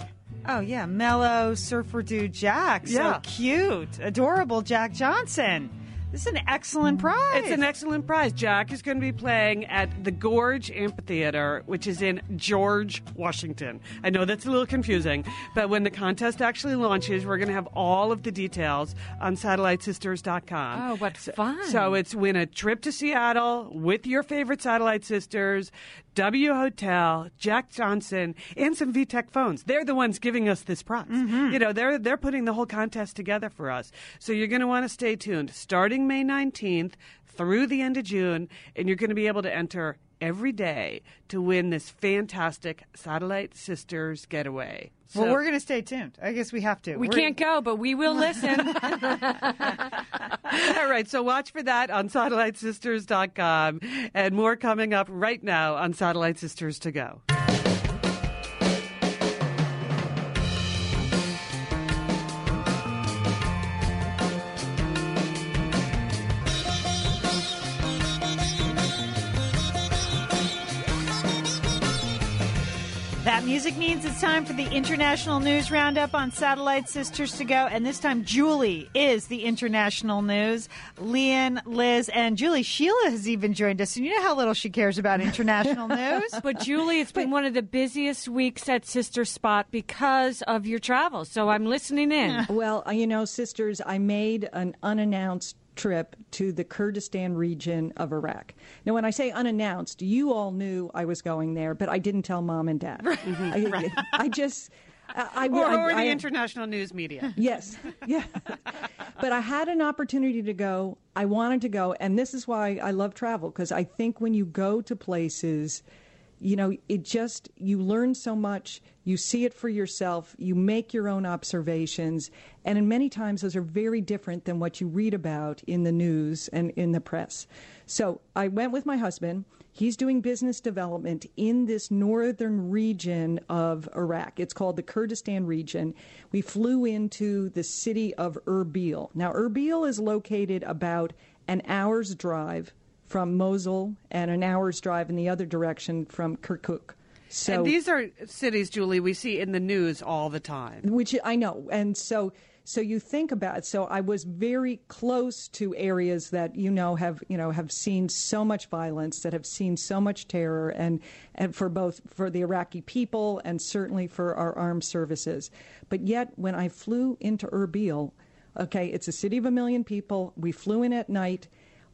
Oh, yeah. Mellow surfer dude Jack. So Yeah. cute. Adorable Jack Johnson. This is an excellent prize. It's an excellent prize. Jack is going to be playing at the Gorge Amphitheater, which is in George, Washington. I know that's a little confusing, but when the contest actually launches, we're going to have all of the details on satellitesisters.com. Oh, what fun. So it's win a trip to Seattle with your favorite satellite sisters, W Hotel, Jack Johnson, and some VTech phones. They're the ones giving us this prize. Mm-hmm. You know, they're they're putting the whole contest together for us. So you're going to want to stay tuned starting May 19th through the end of June, and you're going to be able to enter every day to win this fantastic Satellite Sisters getaway. Well, we're going to stay tuned. I guess we have to. We We're- can't go, but we will listen. All right, so watch for that on satellitesisters.com and more coming up right now on Satellite Sisters to Go. Music music means it's time for the international news roundup on Satellite Sisters to go. And this time, Julie is the international news. Lian, Liz, and Julie. Sheila has even joined us. And you know how little she cares about international news. But Julie, it's been one of the busiest weeks at Sister Spot because of your travel. So I'm listening in. Well, you know, sisters, I made an unannounced trip to the Kurdistan region of Iraq. Now, when I say unannounced, you all knew I was going there, but I didn't tell mom and dad. I, I just. I, I, Or, I- or the international news media. Yes, yeah. but I had an opportunity to go. I wanted to go, and this is why I love travel because I think when you go to places, you know, it just you learn so much. You see it for yourself. You make your own observations, and in many times those are very different than what you read about in the news and in the press. So I went with my husband. He's doing business development in this northern region of Iraq. It's called the Kurdistan region. We flew into the city of Erbil. Now, Erbil is located about an hour's drive from Mosul and an hour's drive in the other direction from Kirkuk. So and these are cities, Julie, we see in the news all the time. which I know, and so so you think about. it. So I was very close to areas that you know have you know have seen so much violence, that have seen so much terror, and and for both for the Iraqi people and certainly for our armed services. But yet, when I flew into Erbil, okay, it's a city of a million people. We flew in at night,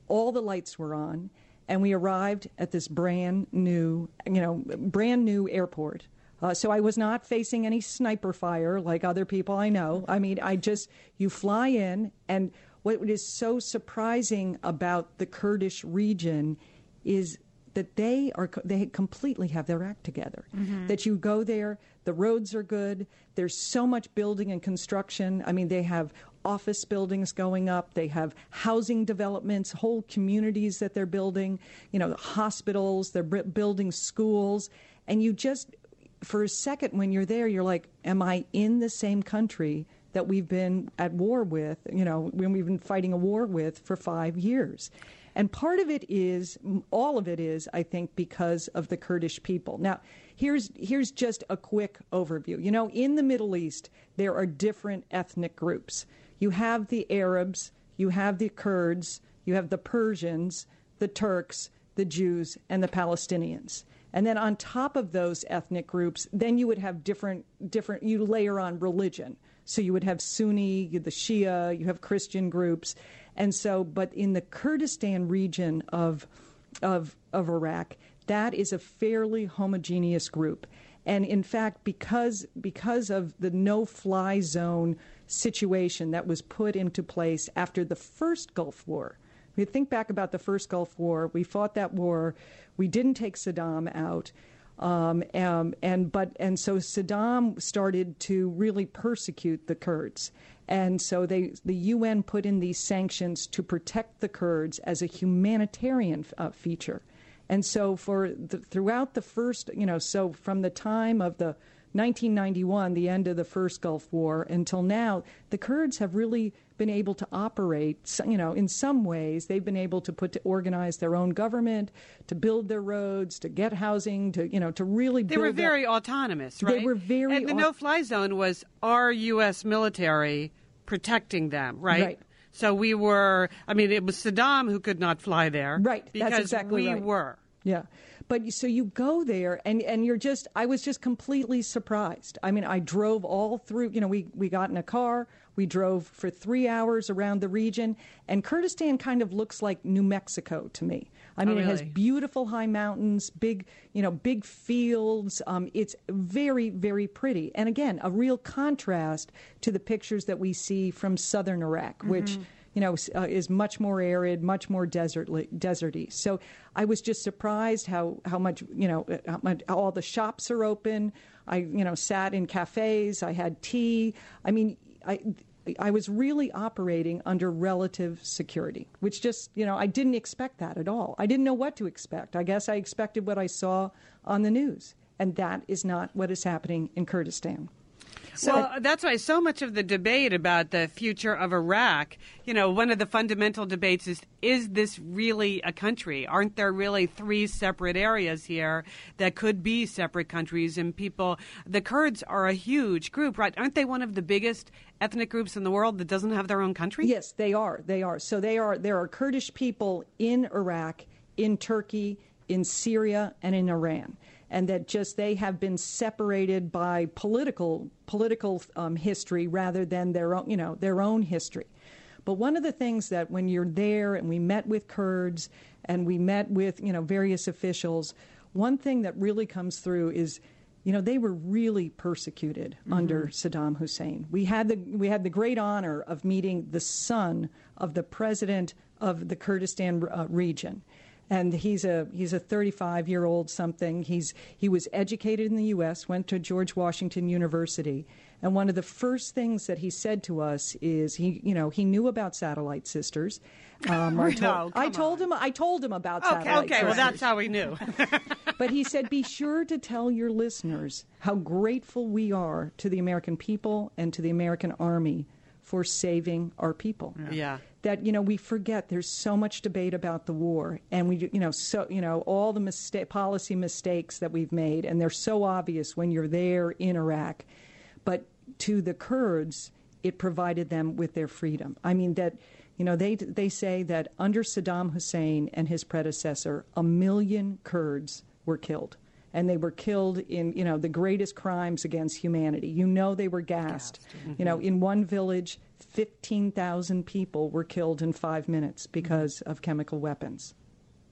all the lights were on. And we arrived at this brand new, you know, brand new airport. Uh, so I was not facing any sniper fire like other people I know. I mean, I just, you fly in, and what is so surprising about the Kurdish region is that they are they completely have their act together. That you go there, the roads are good. There's so much building and construction. I mean, they have office buildings going up. They have housing developments, whole communities that they're building. You know, hospitals. They're bu- building schools, and you just for a second when you're there, you're like, am I in the same country? That we've been at war with, you know, when we've been fighting a war with for five years. And part of it is, all of it is, I think, because of the Kurdish people. Now, here's, here's just a quick overview. You know, in the Middle East, there are different ethnic groups. You have the Arabs, you have the Kurds, you have the Persians, the Turks, the Jews, and the Palestinians. And then on top of those ethnic groups, then you would have different, different, you layer on religion. So you would have Sunni, the Shia, you have Christian groups. And so, but in the Kurdistan region of, of, of Iraq, that is a fairly homogeneous group. And in fact, because, because of the no fly zone situation that was put into place after the first Gulf War, we think back about the first Gulf War. We fought that war. We didn't take Saddam out. Um, um, and but and so Saddam started to really persecute the Kurds, and so they the UN put in these sanctions to protect the Kurds as a humanitarian uh, feature, and so for the, throughout the first you know so from the time of the 1991, the end of the first Gulf War, until now, the Kurds have really been able to operate. You know, in some ways, they've been able to put to organize their own government, to build their roads, to get housing, to you know, to really. They were up- very autonomous, They were very And the au- no-fly zone was our U.S. military protecting them, right? Right. So we were. I mean, it was Saddam who could not fly there, Right, that's Because exactly we right. were. Yeah. But so you go there and, and you're just, I was just completely surprised. I mean, I drove all through, you know, we, we got in a car, we drove for three hours around the region, and Kurdistan kind of looks like New Mexico to me. I mean, it has beautiful high mountains, big, you know, big fields. Um, it's very, very pretty. And again, a real contrast to the pictures that we see from southern Iraq, which, you know, uh, is much more arid, much more desertly, deserty. So I was just surprised how, how much, you know, uh, how much, how all the shops are open. I, you know, sat in cafes. I had tea. I mean, I, I was really operating under relative security, which just, you know, I didn't expect that at all. I didn't know what to expect. I guess I expected what I saw on the news. And that is not what is happening in Kurdistan. Well, that's why so much of the debate about the future of Iraq, you know, one of the fundamental debates is is this really a country? Aren't there really three separate areas here that could be separate countries? And people, the Kurds are a huge group, right? Aren't they one of the biggest ethnic groups in the world that doesn't have their own country? Yes, they are. They are. So they are. There are Kurdish people in Iraq, in Turkey, in Syria, and in Iran, and that just they have been separated by political political um, history rather than their own, you know, their own history. But one of the things that when you're there, and we met with Kurds, and we met with you know various officials, one thing that really comes through is you know they were really persecuted under Saddam Hussein. We had the we had the great honor of meeting the son of the president of the Kurdistan uh, region. And he's a he's a 35 year old something. He's he was educated in the U.S. Went to George Washington University, and one of the first things that he said to us is he you know he knew about Satellite Sisters. Um, I, No, told, I told him I told him about Okay, Satellite okay. Well, that's how we knew. But he said, be sure to tell your listeners how grateful we are to the American people and to the American Army for saving our people. Yeah. That you know we forget there's so much debate about the war, and we you know so you know all the mista- policy mistakes that we've made, and they're so obvious when you're there in Iraq. But to the Kurds, it provided them with their freedom. I mean that you know they they say that under Saddam Hussein and his predecessor, a million Kurds were killed. And they were killed in, you know, the greatest crimes against humanity. You know, they were gassed. You mm-hmm. know, in one village, 15,000 people were killed in five minutes because mm-hmm. of chemical weapons.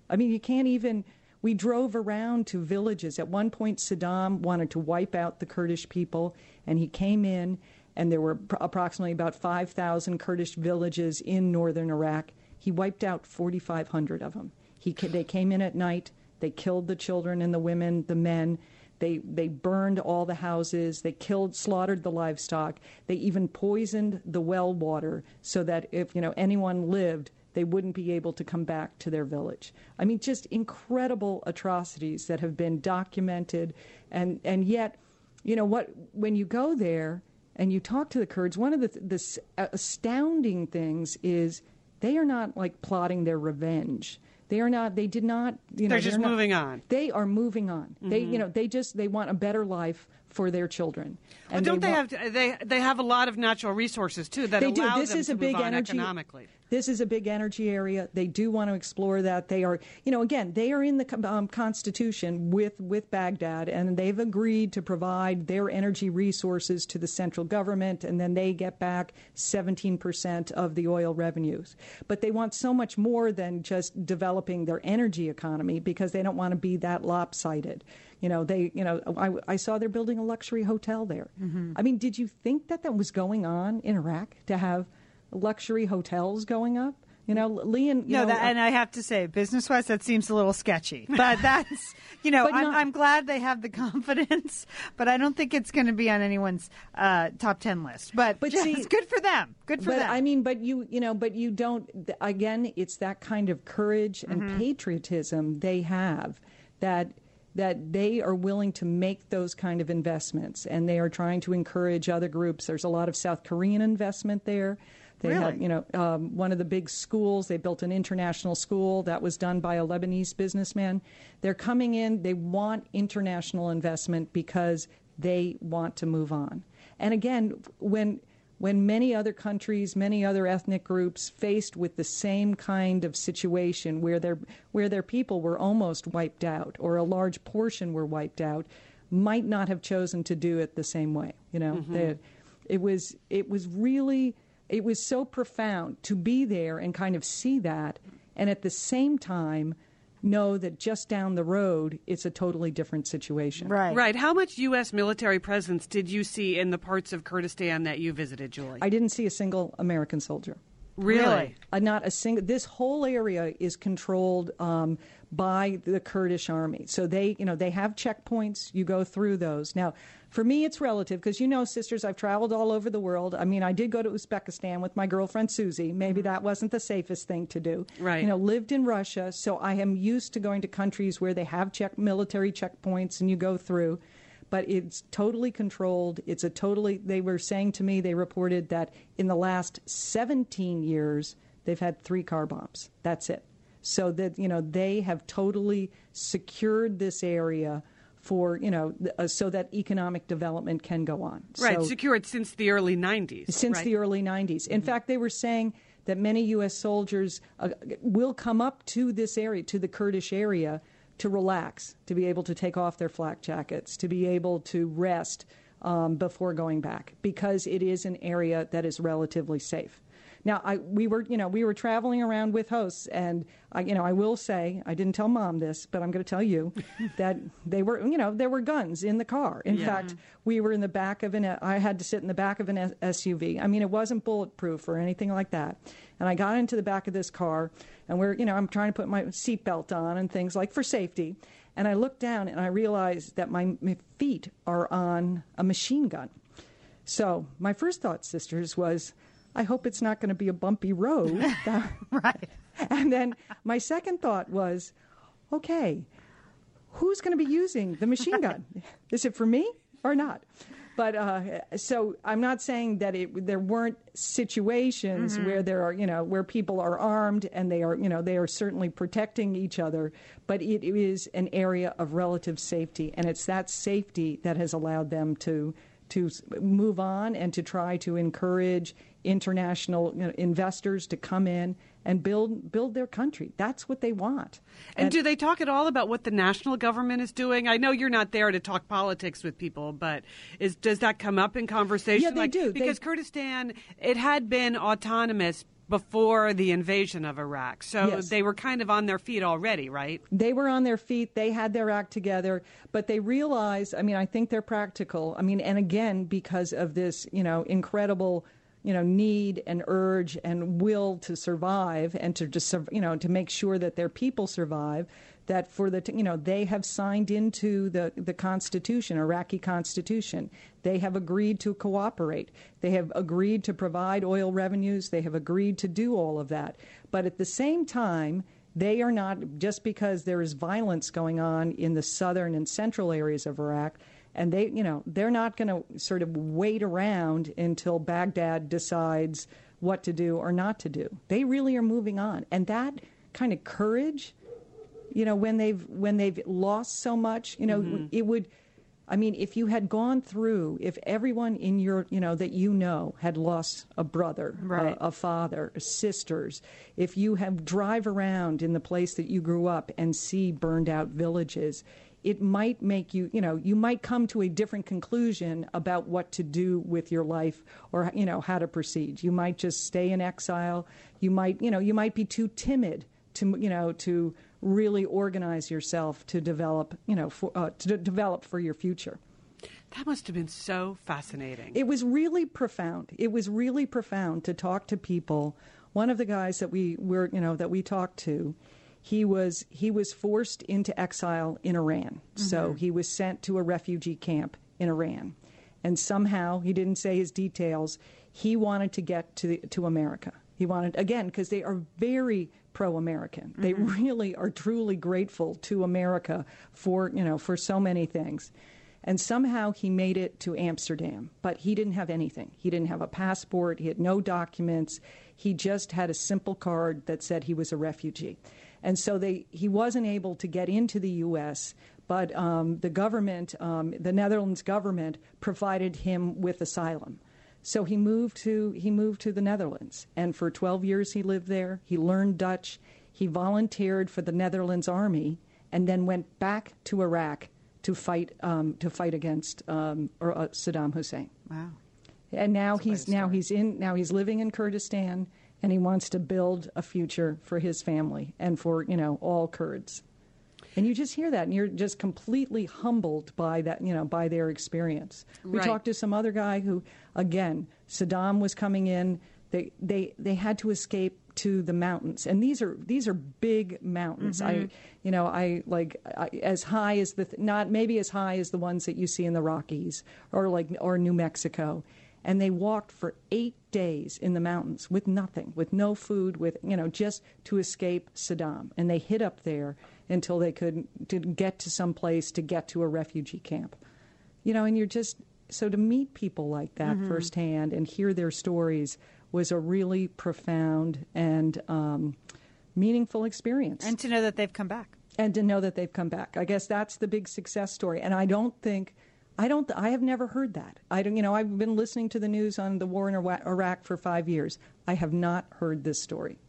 I mean, you can't even. We drove around to villages. At one point, Saddam wanted to wipe out the Kurdish people, and he came in, and there were pr- approximately about 5,000 Kurdish villages in northern Iraq. He wiped out 4,500 of them. He, they came in at night. They killed the children and the women, the men. They they burned all the houses. They killed, slaughtered the livestock. They even poisoned the well water so that if you know anyone lived, they wouldn't be able to come back to their village. I mean, just incredible atrocities that have been documented, and and yet, you know what? When you go there and you talk to the Kurds, one of the the astounding things is they are not like plotting their revenge. They are not. They did not. You know, They're just not- moving on. They are moving on. They, you mm-hmm. know, they just they want a better life for their children. Well, don't they, want- have they they have a lot of natural resources too that they do. allow This them is to a big energy. economically? This is a big energy area. They do want to explore that. They are, you know, again, they are in the um, Constitution with with Baghdad, and they've agreed to provide their energy resources to the central government, and then they get back 17 percent of the oil revenues. But they want so much more than just developing their energy economy because they don't want to be that lopsided. You know, they, you know, I, I saw they're building a luxury hotel there. I mean, did you think that that was going on in Iraq to have luxury hotels going up? You know, Lian. You no, know, that, uh, and I have to say, business wise, that seems a little sketchy. But that's, you know, I'm, not- I'm glad they have the confidence, but I don't think it's going to be on anyone's uh, top 10 list. But, But see- it's good for them. Good for but them. I mean, but you, you know, but you don't. Again, it's that kind of courage and Mm-hmm. patriotism they have that that they are willing to make those kind of investments, and they are trying to encourage other groups. There's a lot of South Korean investment there. They have, Really? you know, um, one of the big schools. They built an international school that was done by a Lebanese businessman. They're coming in. They want international investment because they want to move on. And again, when when many other countries, many other ethnic groups faced with the same kind of situation where their where their people were almost wiped out or a large portion were wiped out, might not have chosen to do it the same way. You know, They- it was it was really it was so profound to be there and kind of see that, and at the same time know that just down the road it's a totally different situation. right. Right. How much U.S. military presence did you see in the parts of Kurdistan that you visited, Julie? I didn't see a single American soldier. really? Uh, not a single. This whole area is controlled um, by the Kurdish army. So they, you know, they have checkpoints. You go through those. Now, for me, it's relative because you know, sisters, I've traveled all over the world. I mean, I did go to Uzbekistan with my girlfriend Susie. Maybe mm-hmm. that wasn't the safest thing to do. Right. You know, lived in Russia, so I am used to going to countries where they have check military checkpoints and you go through. but it's totally controlled. It's a totally. They were saying to me, they reported that in the last 17 years, they've had three car bombs. That's it. So that you know they have totally secured this area for you know uh, so that economic development can go on. Right, So- secured since the early 90s. since right? the early 90s. In fact, they were saying that many U.S. soldiers uh, will come up to this area, to the Kurdish area, to relax, to be able to take off their flak jackets, to be able to rest um, before going back, because it is an area that is relatively safe. Now, I, we were, you know, we were traveling around with hosts, and I, you know, I will say, I didn't tell mom this, but I'm going to tell you that they were, you know, there were guns in the car. In fact, we were in the back of an, I had to sit in the back of an SUV. I mean, it wasn't bulletproof or anything like that. And I got into the back of this car, and we're, you know, I'm trying to put my seatbelt on and things like for safety. And I looked down and I realized that my, my feet are on a machine gun. So my first thought, sisters, was, I hope it's not going to be a bumpy road. Right. and then my second thought was, okay, who's going to be using the machine gun? Is it for me or not? But uh, so I'm not saying that it, there weren't situations where there are, you know, where people are armed and they are, you know, they are certainly protecting each other. But it is an area of relative safety, and it's that safety that has allowed them to to move on and to try to encourage international you know, investors to come in and build build their country. That's what they want. And do they talk at all about what the national government is doing? I know you're not there to talk politics with people, but is does that come up in conversation? Yeah, they Like, do. They- Because Kurdistan, it had been autonomous before the invasion of Iraq, so Yes. they were kind of on their feet already, right? they were on their feet they had their act together but they realized i mean i think they're practical i mean and again because of this you know incredible you know need and urge and will to survive and to just you know to make sure that their people survive that for the you know they have signed into the the constitution iraqi constitution. They have agreed to cooperate. They have agreed to provide oil revenues. They have agreed to do all of that. But at the same time they are not, just because there is violence going on in the southern and central areas of Iraq, and they, you know, they're not going to sort of wait around until Baghdad decides what to do or not to do. They really are moving on. And that kind of courage, you know, when they've when they've lost so much, you know, mm-hmm. it would I mean, if you had gone through, if everyone in your, you know, that you know had lost a brother, Right. a, a father, sisters, if you have drive around in the place that you grew up and see burned out villages, it might make you, you know, you might come to a different conclusion about what to do with your life or, you know, how to proceed. You might just stay in exile. You might, you know, you might be too timid to, you know, to really organize yourself to develop, you know, for, uh, to de- develop for your future. That must have been so fascinating. It was really profound. It was really profound to talk to people. One of the guys that we were, you know, that we talked to, he was he was forced into exile in Iran. So mm-hmm. he was sent to a refugee camp in Iran, and somehow he didn't say his details. He wanted to get to the, to America. He wanted again because they are very pro-American. They mm-hmm. really are truly grateful to America for you know for so many things. And somehow he made it to Amsterdam, but he didn't have anything. He didn't have a passport, he had no documents. He just had a simple card that said he was a refugee. And so they, he wasn't able to get into the U.S., but um, the government, um, the Netherlands government, provided him with asylum. So he moved to he moved to the Netherlands, and for 12 years he lived there. He learned Dutch. He volunteered for the Netherlands army, and then went back to Iraq to fight um, to fight against um, or, uh, Saddam Hussein. Wow. And now he's now he's in now he's living in Kurdistan, and he wants to build a future for his family and for you know all Kurds. And you just hear that, and you're just completely humbled by that, you know, by their experience. We Right. talked to some other guy who, again, Saddam was coming in. They they they had to escape to the mountains, and these are these are big mountains. I, mm-hmm. you know, I like I, as high as the th- not maybe as high as the ones that you see in the Rockies or like or New Mexico. And they walked for eight days in the mountains with nothing, with no food, with you know, just to escape Saddam. And they hid up there until they could to get to some place to get to a refugee camp. you know, and you're just so to meet people like that firsthand and hear their stories was a really profound and um, meaningful experience And to know that they've come back. and to know that they've come back. I guess that's the big success story. And I don't think, I don't, I have never heard that. I don't, you know, I've been listening to the news on the war in Iraq- Iraq for five years. I have not heard this story.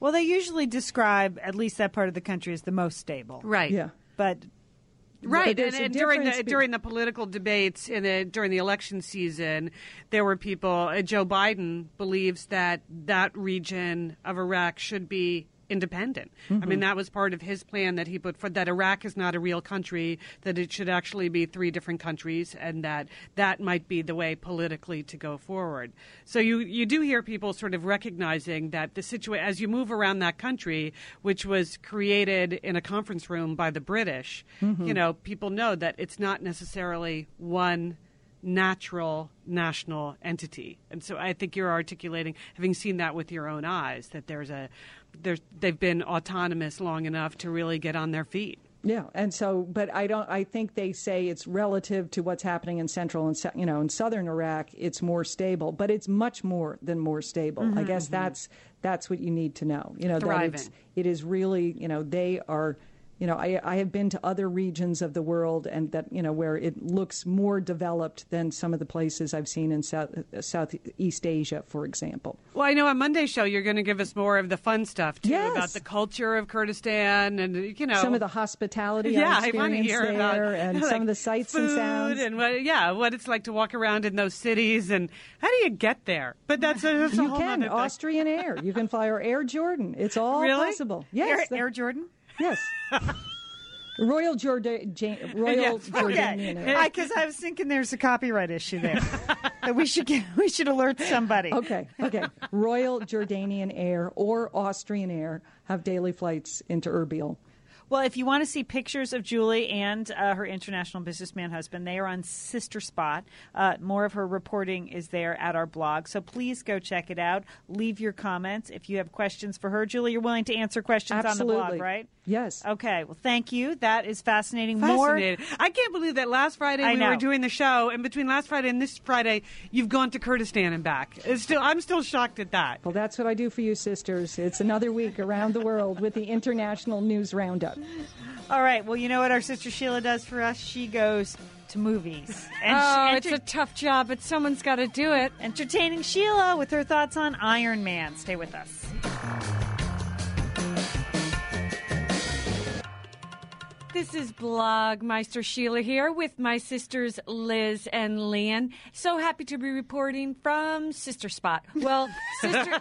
Well, they usually describe at least that part of the country as the most stable. Right. Yeah. But Right, But and, and during the be- during the political debates in the during the election season, there were people. Uh, Joe Biden believes that that region of Iraq should be independent. I mean, mm-hmm. that was part of his plan that he put for that Iraq is not a real country, that it should actually be three different countries, and that that might be the way politically to go forward. So you you do hear people sort of recognizing that the situation as you move around that country, which was created in a conference room by the British, mm-hmm. you know, people know that it's not necessarily one natural national entity. And so I think you're articulating, having seen that with your own eyes, that there's a, they've been autonomous long enough to really get on their feet. Yeah, and so, but I don't. I think they say it's relative to what's happening in central and you know in southern Iraq. It's more stable, but it's much more than more stable. I mm-hmm, guess mm-hmm. that's that's what you need to know. You know, that it's, it is really you know they are. You know, I, I have been to other regions of the world, and that you know where it looks more developed than some of the places I've seen in South Southeast Asia, for example. Well, I know on Monday's show you're going to give us more of the fun stuff too Yes. about the culture of Kurdistan and you know Some of the hospitality yeah, I I want to hear there, about and like, some of the sights and sounds. and what, yeah, what it's like to walk around in those cities and how do you get there? But that's a, that's a You can Austrian Air. You can fly or Air Jordan. It's all Really? possible. Air, Yes, Air Jordan? Yes. Royal Jordan, Royal Yes, Jordanian Air. Because I was thinking there's a copyright issue there that we should get, we should alert somebody. Okay, okay. Royal Jordanian Air or Austrian Air have daily flights into Erbil. Well, if you want to see pictures of Julie and uh, her international businessman husband, they are on Sister Spot. Uh, more of her reporting is there at our blog. So please go check it out. Leave your comments. If you have questions for her, Julie, you're willing to answer questions Absolutely. on the blog, right? Yes. Okay. Well, thank you. That is fascinating. More. Fascinating. I can't believe that last Friday I we know. were doing the show, and between last Friday and this Friday, you've gone to Kurdistan and back. It's still, I'm still shocked at that. Well, that's what I do for you, sisters. It's another week around the world with the International News Roundup. All right. Well, you know what our sister Sheila does for us? She goes to movies. And oh, she it's a tough job, but someone's got to do it. entertaining Sheila with her thoughts on Iron Man. Stay with us. This is Blogmeister Sheila here with my sisters Liz and Lian. So happy to be reporting from Sister Spot. Well, Sister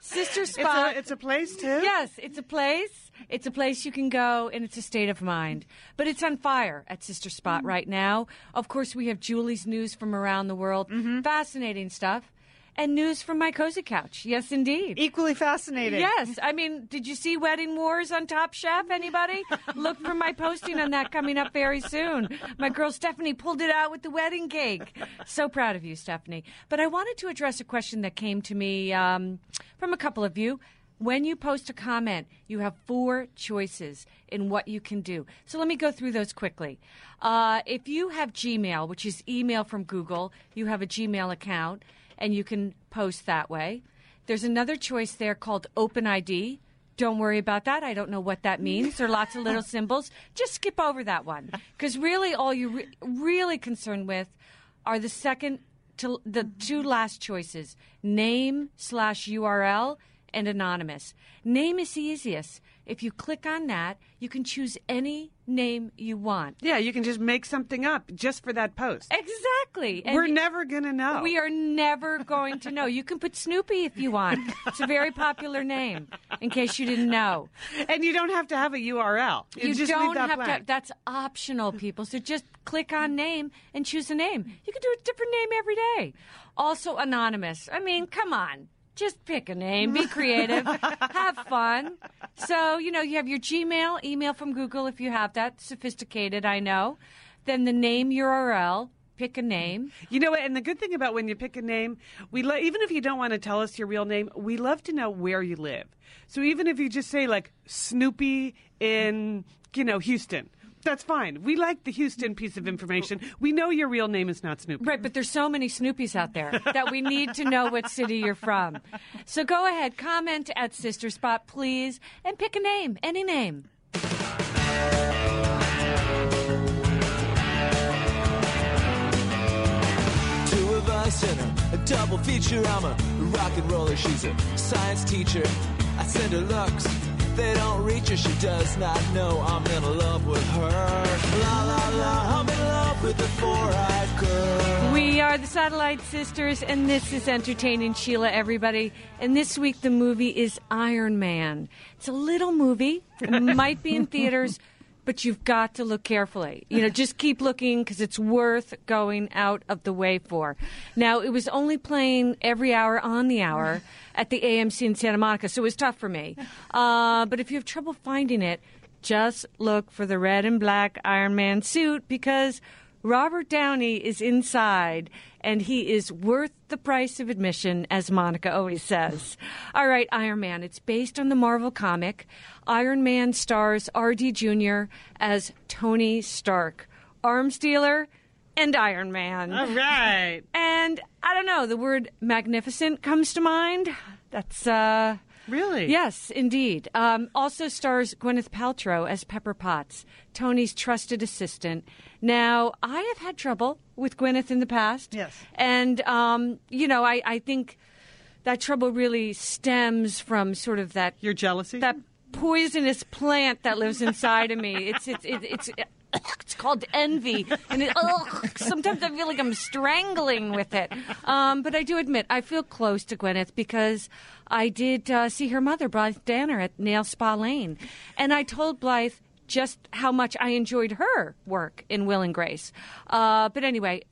Sister It's Spot. a, it's a place too. Yes, it's a place. It's a place you can go, and it's a state of mind. But it's on fire at Sister Spot right now. Of course, we have Julie's news from around the world. Fascinating stuff. And news from my cozy couch. Yes, indeed. Equally fascinating. Yes, I mean, did you see Wedding Wars on Top Chef? Anybody? Look for my posting on that coming up very soon. My girl Stephanie pulled it out with the wedding cake. So proud of you, Stephanie. But I wanted to address a question that came to me um, from a couple of you. When you post a comment, you have four choices in what you can do. So let me go through those quickly. Uh, if you have Gmail, which is email from Google, you have a Gmail account, and you can post that way. There's another choice there called OpenID. Don't worry about that. I don't know what that means. There are lots of little symbols. Just skip over that one because really, all you're re- really concerned with are the second to the two last choices: name slash URL and anonymous. Name is the easiest. If you click on that, you can choose any name you want. Yeah, you can just make something up just for that post. Exactly. And We're never gonna know. We are never going to know. You can put Snoopy if you want. It's a very popular name, in case you didn't know. and you don't have to have a URL. You, You just don't have blank. to. That's optional, people. So just click on name and choose a name. You can do a different name every day. Also anonymous. I mean, come on. Just pick a name, be creative, have fun. So, you know, you have your Gmail, email from Google if you have that, sophisticated, I know. Then the name URL, pick a name. You know what? And the good thing about when you pick a name, we lo- even if you don't want to tell us your real name, we love to know where you live. So even if you just say like Snoopy in, you know, Houston, That's fine. We like the Houston piece of information. We know your real name is not Snoopy. Right, but there's so many Snoopies out there that we need to know what city you're from. So go ahead, comment at Sister Spot, please, and pick a name, any name. Two of us in a, a double feature. I'm a rock and roller. She's a science teacher. I send her looks. They don't reach her. She does not know I'm in love with her. La la la. I'm in love with the four-eyed girl. We are the Satellite Sisters, and this is Entertaining Sheila, everybody. And this week, the movie is Iron Man. It's a little movie, it might be in theaters, but you've got to look carefully. You know, just keep looking because it's worth going out of the way for. Now, it was only playing every hour on the hour at the AMC in Santa Monica, so it was tough for me. Uh, but if you have trouble finding it, just look for the red and black Iron Man suit because Robert Downey is inside and he is worth the price of admission, as Monica always says. All right, Iron Man. It's based on the Marvel comic. Iron Man stars R.D. Jr. as Tony Stark, arms dealer and Iron Man. All right. And I don't know, the word magnificent comes to mind. That's, uh, Really? Yes, indeed. Um, also stars Gwyneth Paltrow as Pepper Potts, Tony's trusted assistant. Now, I have had trouble with Gwyneth in the past. Yes. And, um, you know, I, I think that trouble really stems from sort of that Your jealousy? that poisonous plant that lives inside of me. It's it's it's. it's it's called envy, and it, ugh, sometimes I feel like I'm strangling with it. Um, but I do admit I feel close to Gwyneth because I did uh, see her mother, Blythe Danner, at Nail Spa Lane, and I told Blythe just how much I enjoyed her work in Will and Grace. Uh, but anyway,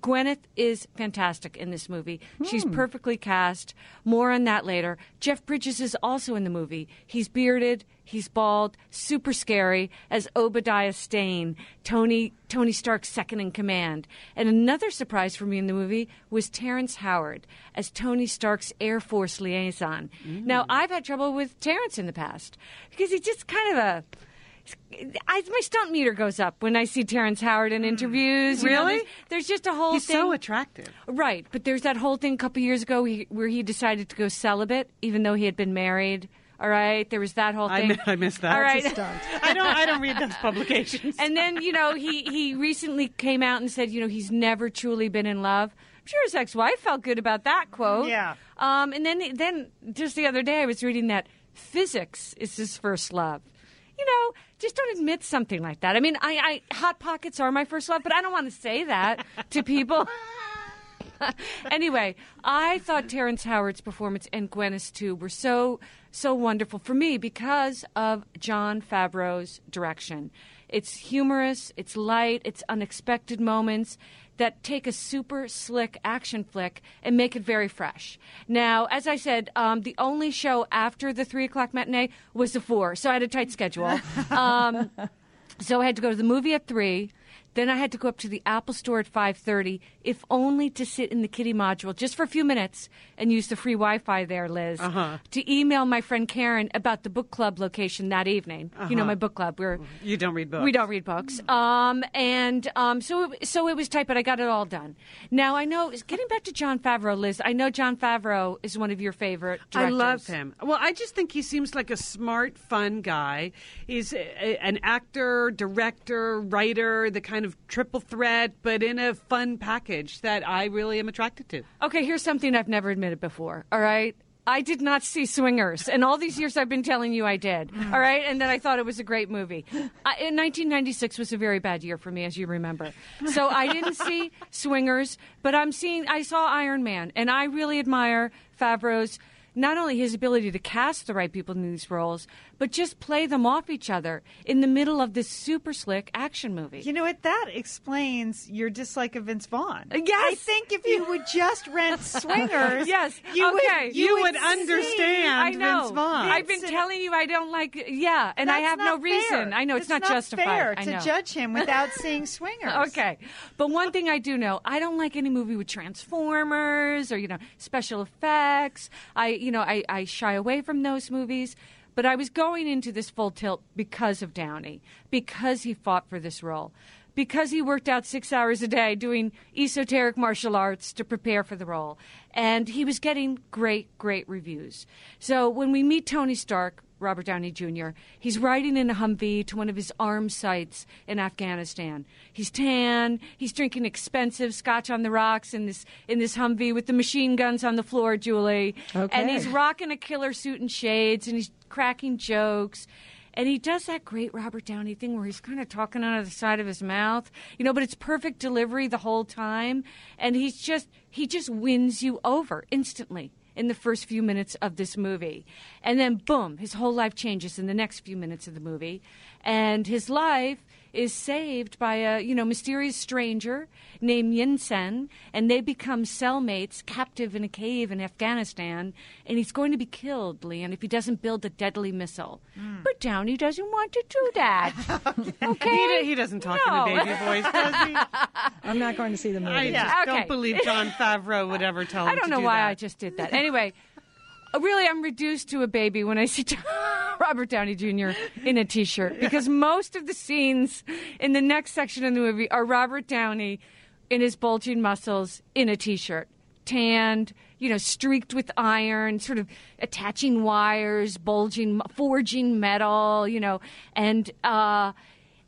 Gwyneth is fantastic in this movie. She's perfectly cast. More on that later. Jeff Bridges is also in the movie. He's bearded, he's bald, super scary as Obadiah Stane, Tony Tony Stark's second in command. And another surprise for me in the movie was Terrence Howard as Tony Stark's Air Force liaison. Now, mm. I've had trouble with Terrence in the past because he's just kind of a I, my stunt meter goes up when I see Terrence Howard in mm. interviews. You know, Really? there's, there's just a whole He's thing. so attractive. Right, but there's that whole thing a couple years ago he, where he decided to go celibate, even though he had been married. All right, there was that whole I, thing. mi- I missed that. All right. I don't. I don't read those publications. and then you know he he recently came out and said you know he's never truly been in love. I'm sure his ex-wife felt good about that quote. Yeah. Um, and then then just the other day I was reading that physics is his first love. You know, just don't admit something like that. I mean, I, I hot pockets are my first love, but I don't want to say that to people. anyway, I thought Terrence Howard's performance and Gwyneth's too were so so wonderful for me because of Jon Favreau's direction. It's humorous, it's light, it's unexpected moments that take a super slick action flick and make it very fresh. Now, as I said, um, the only show after the three o'clock matinee was the four, so I had a tight schedule. um, so I had to go to the movie at three. Then I had to go up to the Apple Store at five thirty, if only to sit in the kitty module just for a few minutes and use the free Wi-Fi there, Liz, to email my friend Karen about the book club location that evening. You know, my book club. We're you don't read books. we don't read books. Um, and um, so it, so it was tight, but I got it all done. Now I know. Getting back to Jon Favreau, Liz, I know Jon Favreau is one of your favorite. I love him. Well, I just think he seems like a smart, fun guy. He's a- an actor, director, writer, the kind of triple threat, but in a fun package that I really am attracted to. Okay, here's something I've never admitted before. All right. I did not see Swingers, and all these years I've been telling you I did. Mm. All right, and that I thought it was a great movie. I, in 1996 was a very bad year for me, as you remember. So I didn't see Swingers, but I'm seeing. I saw Iron Man, and I really admire Favreau's not only his ability to cast the right people in these roles, but just play them off each other in the middle of this super slick action movie. You know what? That explains your dislike of Vince Vaughn. Uh, yes. I think if you would just rent Swingers, Yes, you okay. would, You would see- understand I know. Vince Vaughn. I've been telling you I don't like. Yeah, and I have no not reason. I know it's, not, justified. fair to judge him without seeing Swingers. Okay, but one thing I do know, I don't like any movie with Transformers or you know special effects. I you know I, I shy away from those movies. But I was going into this full tilt because of Downey, because he fought for this role, because he worked out six hours a day doing esoteric martial arts to prepare for the role. And he was getting great, great reviews. So when we meet Tony Stark, Robert Downey Jr., he's riding in a Humvee to one of his arms sites in Afghanistan. He's tan, he's drinking expensive scotch on the rocks in this in this Humvee with the machine guns on the floor, Julie. Okay. And he's rocking a killer suit and shades and he's cracking jokes. And he does that great Robert Downey thing where he's kind of talking out of the side of his mouth, you know, but it's perfect delivery the whole time. And he's just, he just wins you over instantly in the first few minutes of this movie. And then, boom, his whole life changes in the next few minutes of the movie. And his life is saved by a, you know, mysterious stranger named Yinsen, and they become cellmates, captive in a cave in Afghanistan, and he's going to be killed, Lian, if he doesn't build a deadly missile. Hmm. But Downey doesn't want to do that. okay? He, do- he doesn't talk No. in a baby voice, does he? I'm not going to see the movie. I just Okay. don't believe Jon Favreau would ever tell him I don't to know do why that. I just did that. Anyway, really, I'm reduced to a baby when I see Robert Downey Jr. in a T-shirt because most of the scenes in the next section of the movie are Robert Downey in his bulging muscles in a T-shirt, tanned, you know, streaked with iron, sort of attaching wires, bulging, forging metal, you know, and. uh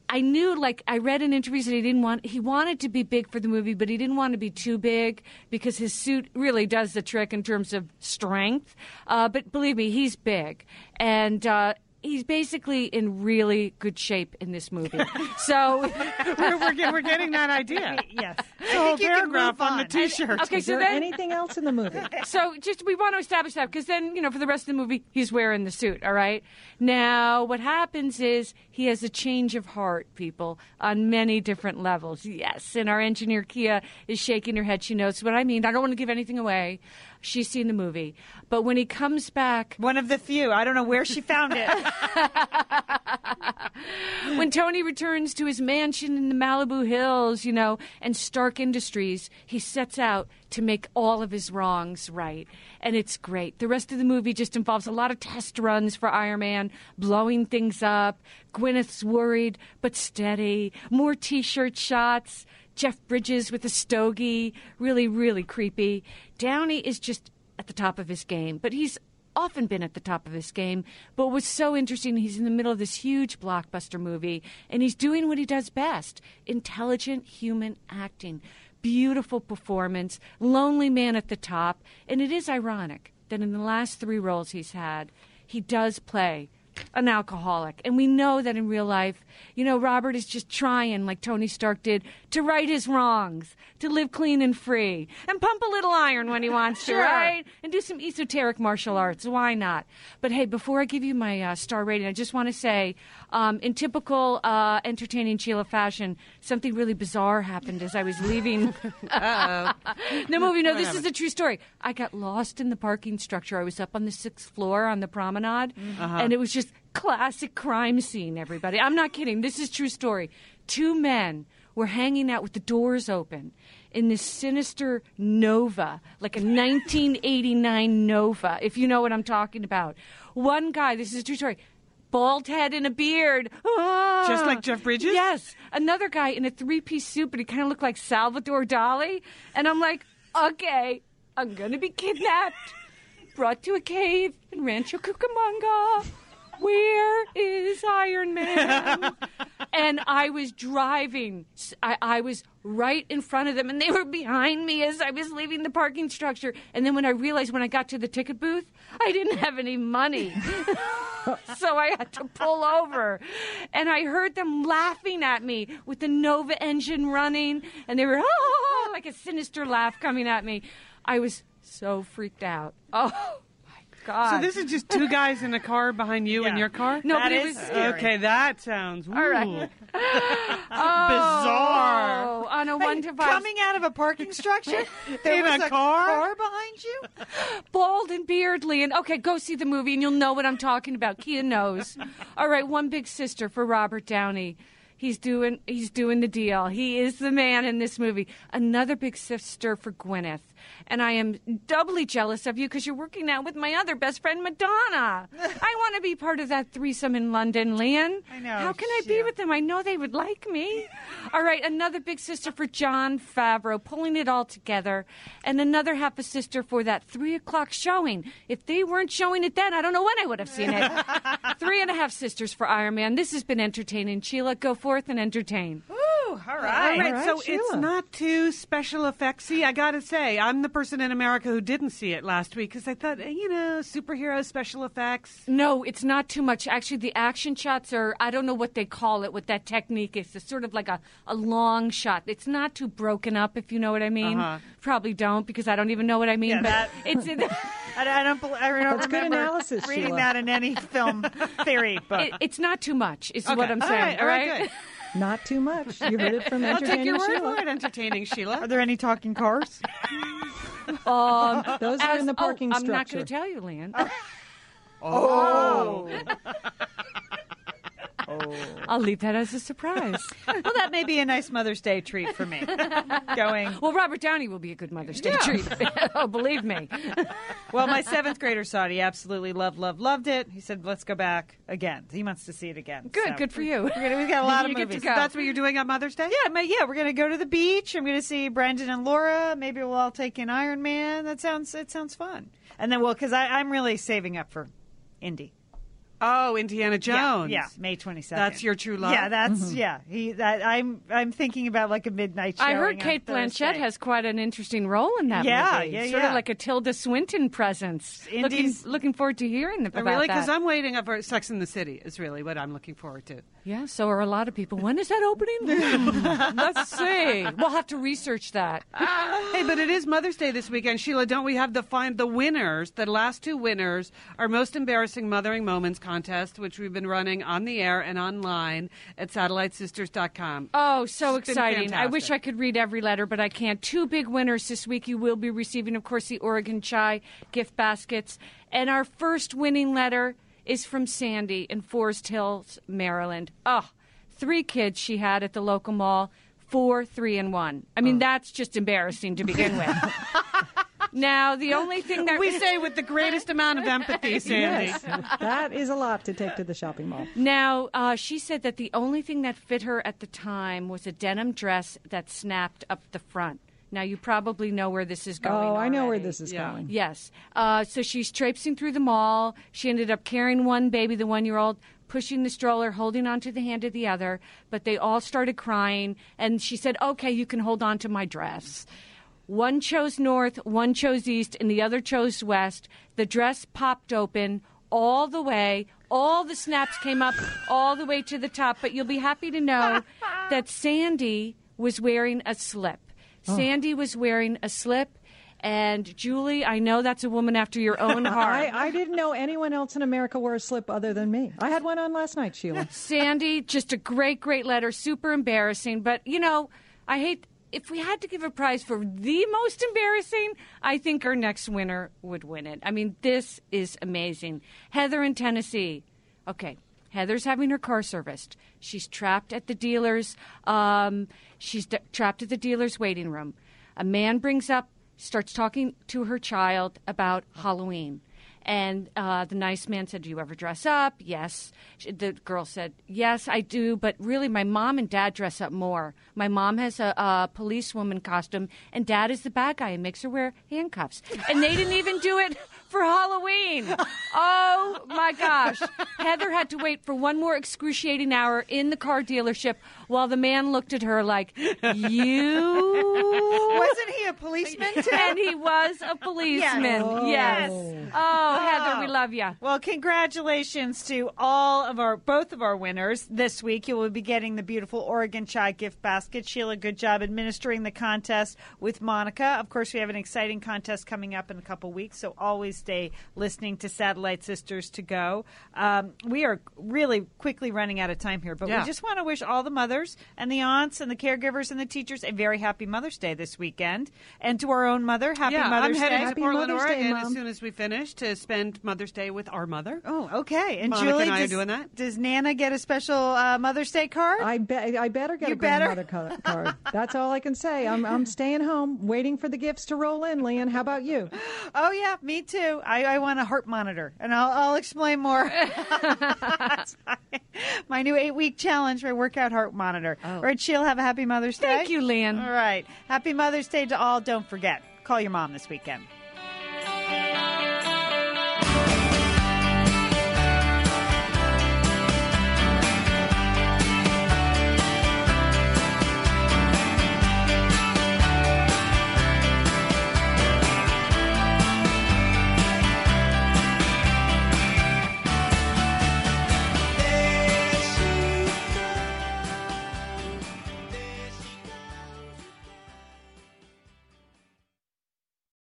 I knew, like, I read in interviews that he didn't want, he wanted to be big for the movie, but he didn't want to be too big because his suit really does the trick in terms of strength. Uh, but believe me, he's big. And, uh, He's basically in really good shape in this movie. So, we're, we're, get- we're getting that idea. Yes. It's a whole you can paragraph move on the. T-shirt. okay, Is so there then anything else in the movie? so just we want to establish that because then you know for the rest of the movie he's wearing the suit all right now what happens is he has a change of heart people on many different levels yes and our engineer kia is shaking her head she knows what i mean i don't want to give anything away she's seen the movie but when he comes back One of the few. I don't know where she found it. when Tony returns to his mansion in the Malibu Hills, you know, and Stark Industries, he sets out to make all of his wrongs right. And it's great. The rest of the movie just involves a lot of test runs for Iron Man, blowing things up. Gwyneth's worried but steady. More t shirt shots. Jeff Bridges with a stogie. Really, really creepy. Downey is just at the top of his game, but he's often been at the top of his game. But what's so interesting, he's in the middle of this huge blockbuster movie, and he's doing what he does best intelligent human acting. Beautiful performance, lonely man at the top. And it is ironic that in the last three roles he's had, he does play an alcoholic. And we know that in real life, you know, Robert is just trying, like Tony Stark did, to right his wrongs, to live clean and free, and pump a little iron when he wants to, right? And do some esoteric martial arts. Why not? But hey, before I give you my uh, star rating, I just want to say, um, in typical uh, entertaining Sheila fashion, something really bizarre happened as I was leaving the movie. No, this is a true story. I got lost in the parking structure. I was up on the sixth floor on the promenade, and it was just classic crime scene. Everybody, I'm not kidding. This is true story. Two men were hanging out with the doors open in this sinister Nova, like a 1989 Nova, if you know what I'm talking about. One guy, this is a true story. Bald head and a beard. Ah. Just like Jeff Bridges? Yes. Another guy in a three piece suit, but he kind of looked like Salvador Dali. And I'm like, okay, I'm going to be kidnapped, brought to a cave in Rancho Cucamonga. Where is Iron Man? and I was driving. I was right in front of them, and they were behind me as I was leaving the parking structure. And then when I realized when I got to the ticket booth, I didn't have any money. so I had to pull over. And I heard them laughing at me with the Nova engine running, and they were "Ah," like a sinister laugh coming at me. I was so freaked out. Oh god! So this is just two guys in a car behind you in Yeah. your car? no, That but it is was scary. Okay, that sounds All right. ooh. Bizarre. Oh, on a one to five. Coming out of a parking structure? There In was a car? car behind you? bald and beardly and okay go see the movie and you'll know what i'm talking about kia knows all right one big sister for robert downey He's doing he's doing the deal. He is the man in this movie. Another big sister for Gwyneth. And I am doubly jealous of you because you're working now with my other best friend, Madonna. I want to be part of that threesome in London, Lian. I know, How can I be yeah. with them? I know they would like me. All right, another big sister for Jon Favreau, pulling it all together. And another half a sister for that three o'clock showing. If they weren't showing it then, I don't know when I would have seen it. three and a half sisters for Iron Man. This has been entertaining. Sheila, go forth and entertain. Ooh, all right. All right, right, so Sheila. it's not too special effectsy. I gotta say, I'm the person in America who didn't see it last week because I thought, eh, you know, superhero special effects. No, it's not too much. Actually, the action shots are, I don't know what they call it, what that technique is. It's sort of like a, a long shot. It's not too broken up, if you know what I mean. Uh-huh. Probably don't because I don't even know what I mean. Yeah, but that- it's. I, I don't. bel- I don't That's good remember analysis, reading Sheila. that in any film theory book. it, it's not too much, is what I'm All saying. right, all right, good. Not too much. You heard it from I'll take entertaining your word Sheila. for it, entertaining Are there any talking cars? Um, Those are as- in the parking oh, I'm not structure. going to tell you, Lian. Oh. I'll leave that as a surprise. well, that may be a nice Mother's Day treat for me. Going. well, Robert Downey will be a good Mother's Day treat. oh, believe me. Well, my seventh grader saw it. He absolutely loved, loved, loved it. He said, "Let's go back again." He wants to see it again. Good, So- good for you. Gonna, we've got a lot of You get to movies. go. That's what you're doing on Mother's Day? Yeah, ma- yeah, we're gonna go to the beach. I'm gonna see Brandon and Laura. Maybe we'll all take in Iron Man. That sounds it sounds fun. And then well, because I'm really saving up for Indy. Oh, Indiana Jones. Yeah, yeah, May 22nd. That's your true love? Yeah, that's mm-hmm. yeah. He that I'm I'm thinking about like a midnight. I heard Cate Blanchett has quite an interesting role in that Yeah, movie. yeah, Sort yeah. of like a Tilda Swinton presence. Looking, Indies- looking forward to hearing about really? that. Because I'm waiting up for Sex in the City is really what I'm looking forward to. Yeah, so are a lot of people. When is that opening? Let's see. We'll have to research that. Hey, but it is Mother's Day this weekend, Sheila. Don't we have to find the winners? The last two winners, our most embarrassing mothering moments contest, which we've been running on the air and online at satellitesisters.com. Oh, so It's exciting. I wish. I could read every letter, but I can't. Two big winners this week. You will be receiving, of course, the Oregon Chai gift baskets. And our first winning letter is from Sandy in Forest Hills, Maryland. Oh, three kids she had at the local mall, four, three, and one. I Oh. mean, that's just embarrassing to begin with. now, the only thing that We say with the greatest amount of empathy, Sandy. Yes, that is a lot to take to the shopping mall. Now, uh, she said that the only thing that fit her at the time was a denim dress that snapped up the front. Now, you probably know where this is going. Oh, I know where this is Yeah. going. Yes. Uh, so she's traipsing through the mall. She ended up carrying one baby, the one year old, pushing the stroller, holding onto the hand of the other. But they all started crying. And she said, Okay, you can hold on to my dress. One chose north, one chose east, and the other chose west. The dress popped open all the way. All the snaps came up all the way to the top. But you'll be happy to know that Sandy was wearing a slip. Oh. Sandy was wearing a slip. And Julie, I know that's a woman after your own heart. I, I didn't know anyone else in America wore a slip other than me. I had one on last night, Sheila. Sandy, just a great, great letter. Super embarrassing. But, you know, I hate. If we had to give a prize for the most embarrassing, I think our next winner would win it. I mean, this is amazing. Heather in Tennessee. Okay. Heather's having her car serviced. She's trapped at the dealer's. Um, she's d- trapped at the dealer's waiting room. A man brings up, starts talking to her child about Halloween. And uh, the nice man said, Do you ever dress up? Yes. She- The girl said, Yes, I do, but really, my mom and dad dress up more. My mom has a, a policewoman costume, and dad is the bad guy and makes her wear handcuffs. And they didn't even do it for Halloween. Oh my gosh. Heather had to wait for one more excruciating hour in the car dealership while the man looked at her like, You. Wasn't he a policeman too? And he was a policeman. Yes. Oh. Oh, oh, Heather, we love you. Well, congratulations to all of our both of our winners this week. You will be getting the beautiful Oregon Chai gift basket. Sheila, good job administering the contest with Monica. Of course, we have an exciting contest coming up in a couple weeks, so always stay listening to Satellite Sisters to go. Um, we are really quickly running out of time here, but Yeah. we just want to wish all the mothers and the aunts and the caregivers and the teachers a very happy Mother's Day this weekend. And to our own mother, happy yeah, Mother's I'm heading Day. to Portland, Mother's Oregon Mom. as soon as we finish to spend Mother's Day with our mother. Oh, okay. And Monica Julie, and I are does, doing that. does Nana get a special uh, Mother's Day card? I bet I better get You a better. grandmother co- card. That's all I can say. I'm I'm staying home, waiting for the gifts to roll in. Lian, how about you? Oh yeah, me too. I, I want a heart monitor, and I'll, I'll explain more. My, new eight-week challenge for workout heart monitor. Oh. All right, she'll have a happy Mother's Day. Thank you, Lian. All right, happy Mother's Day to all. Don't forget, call your mom this weekend.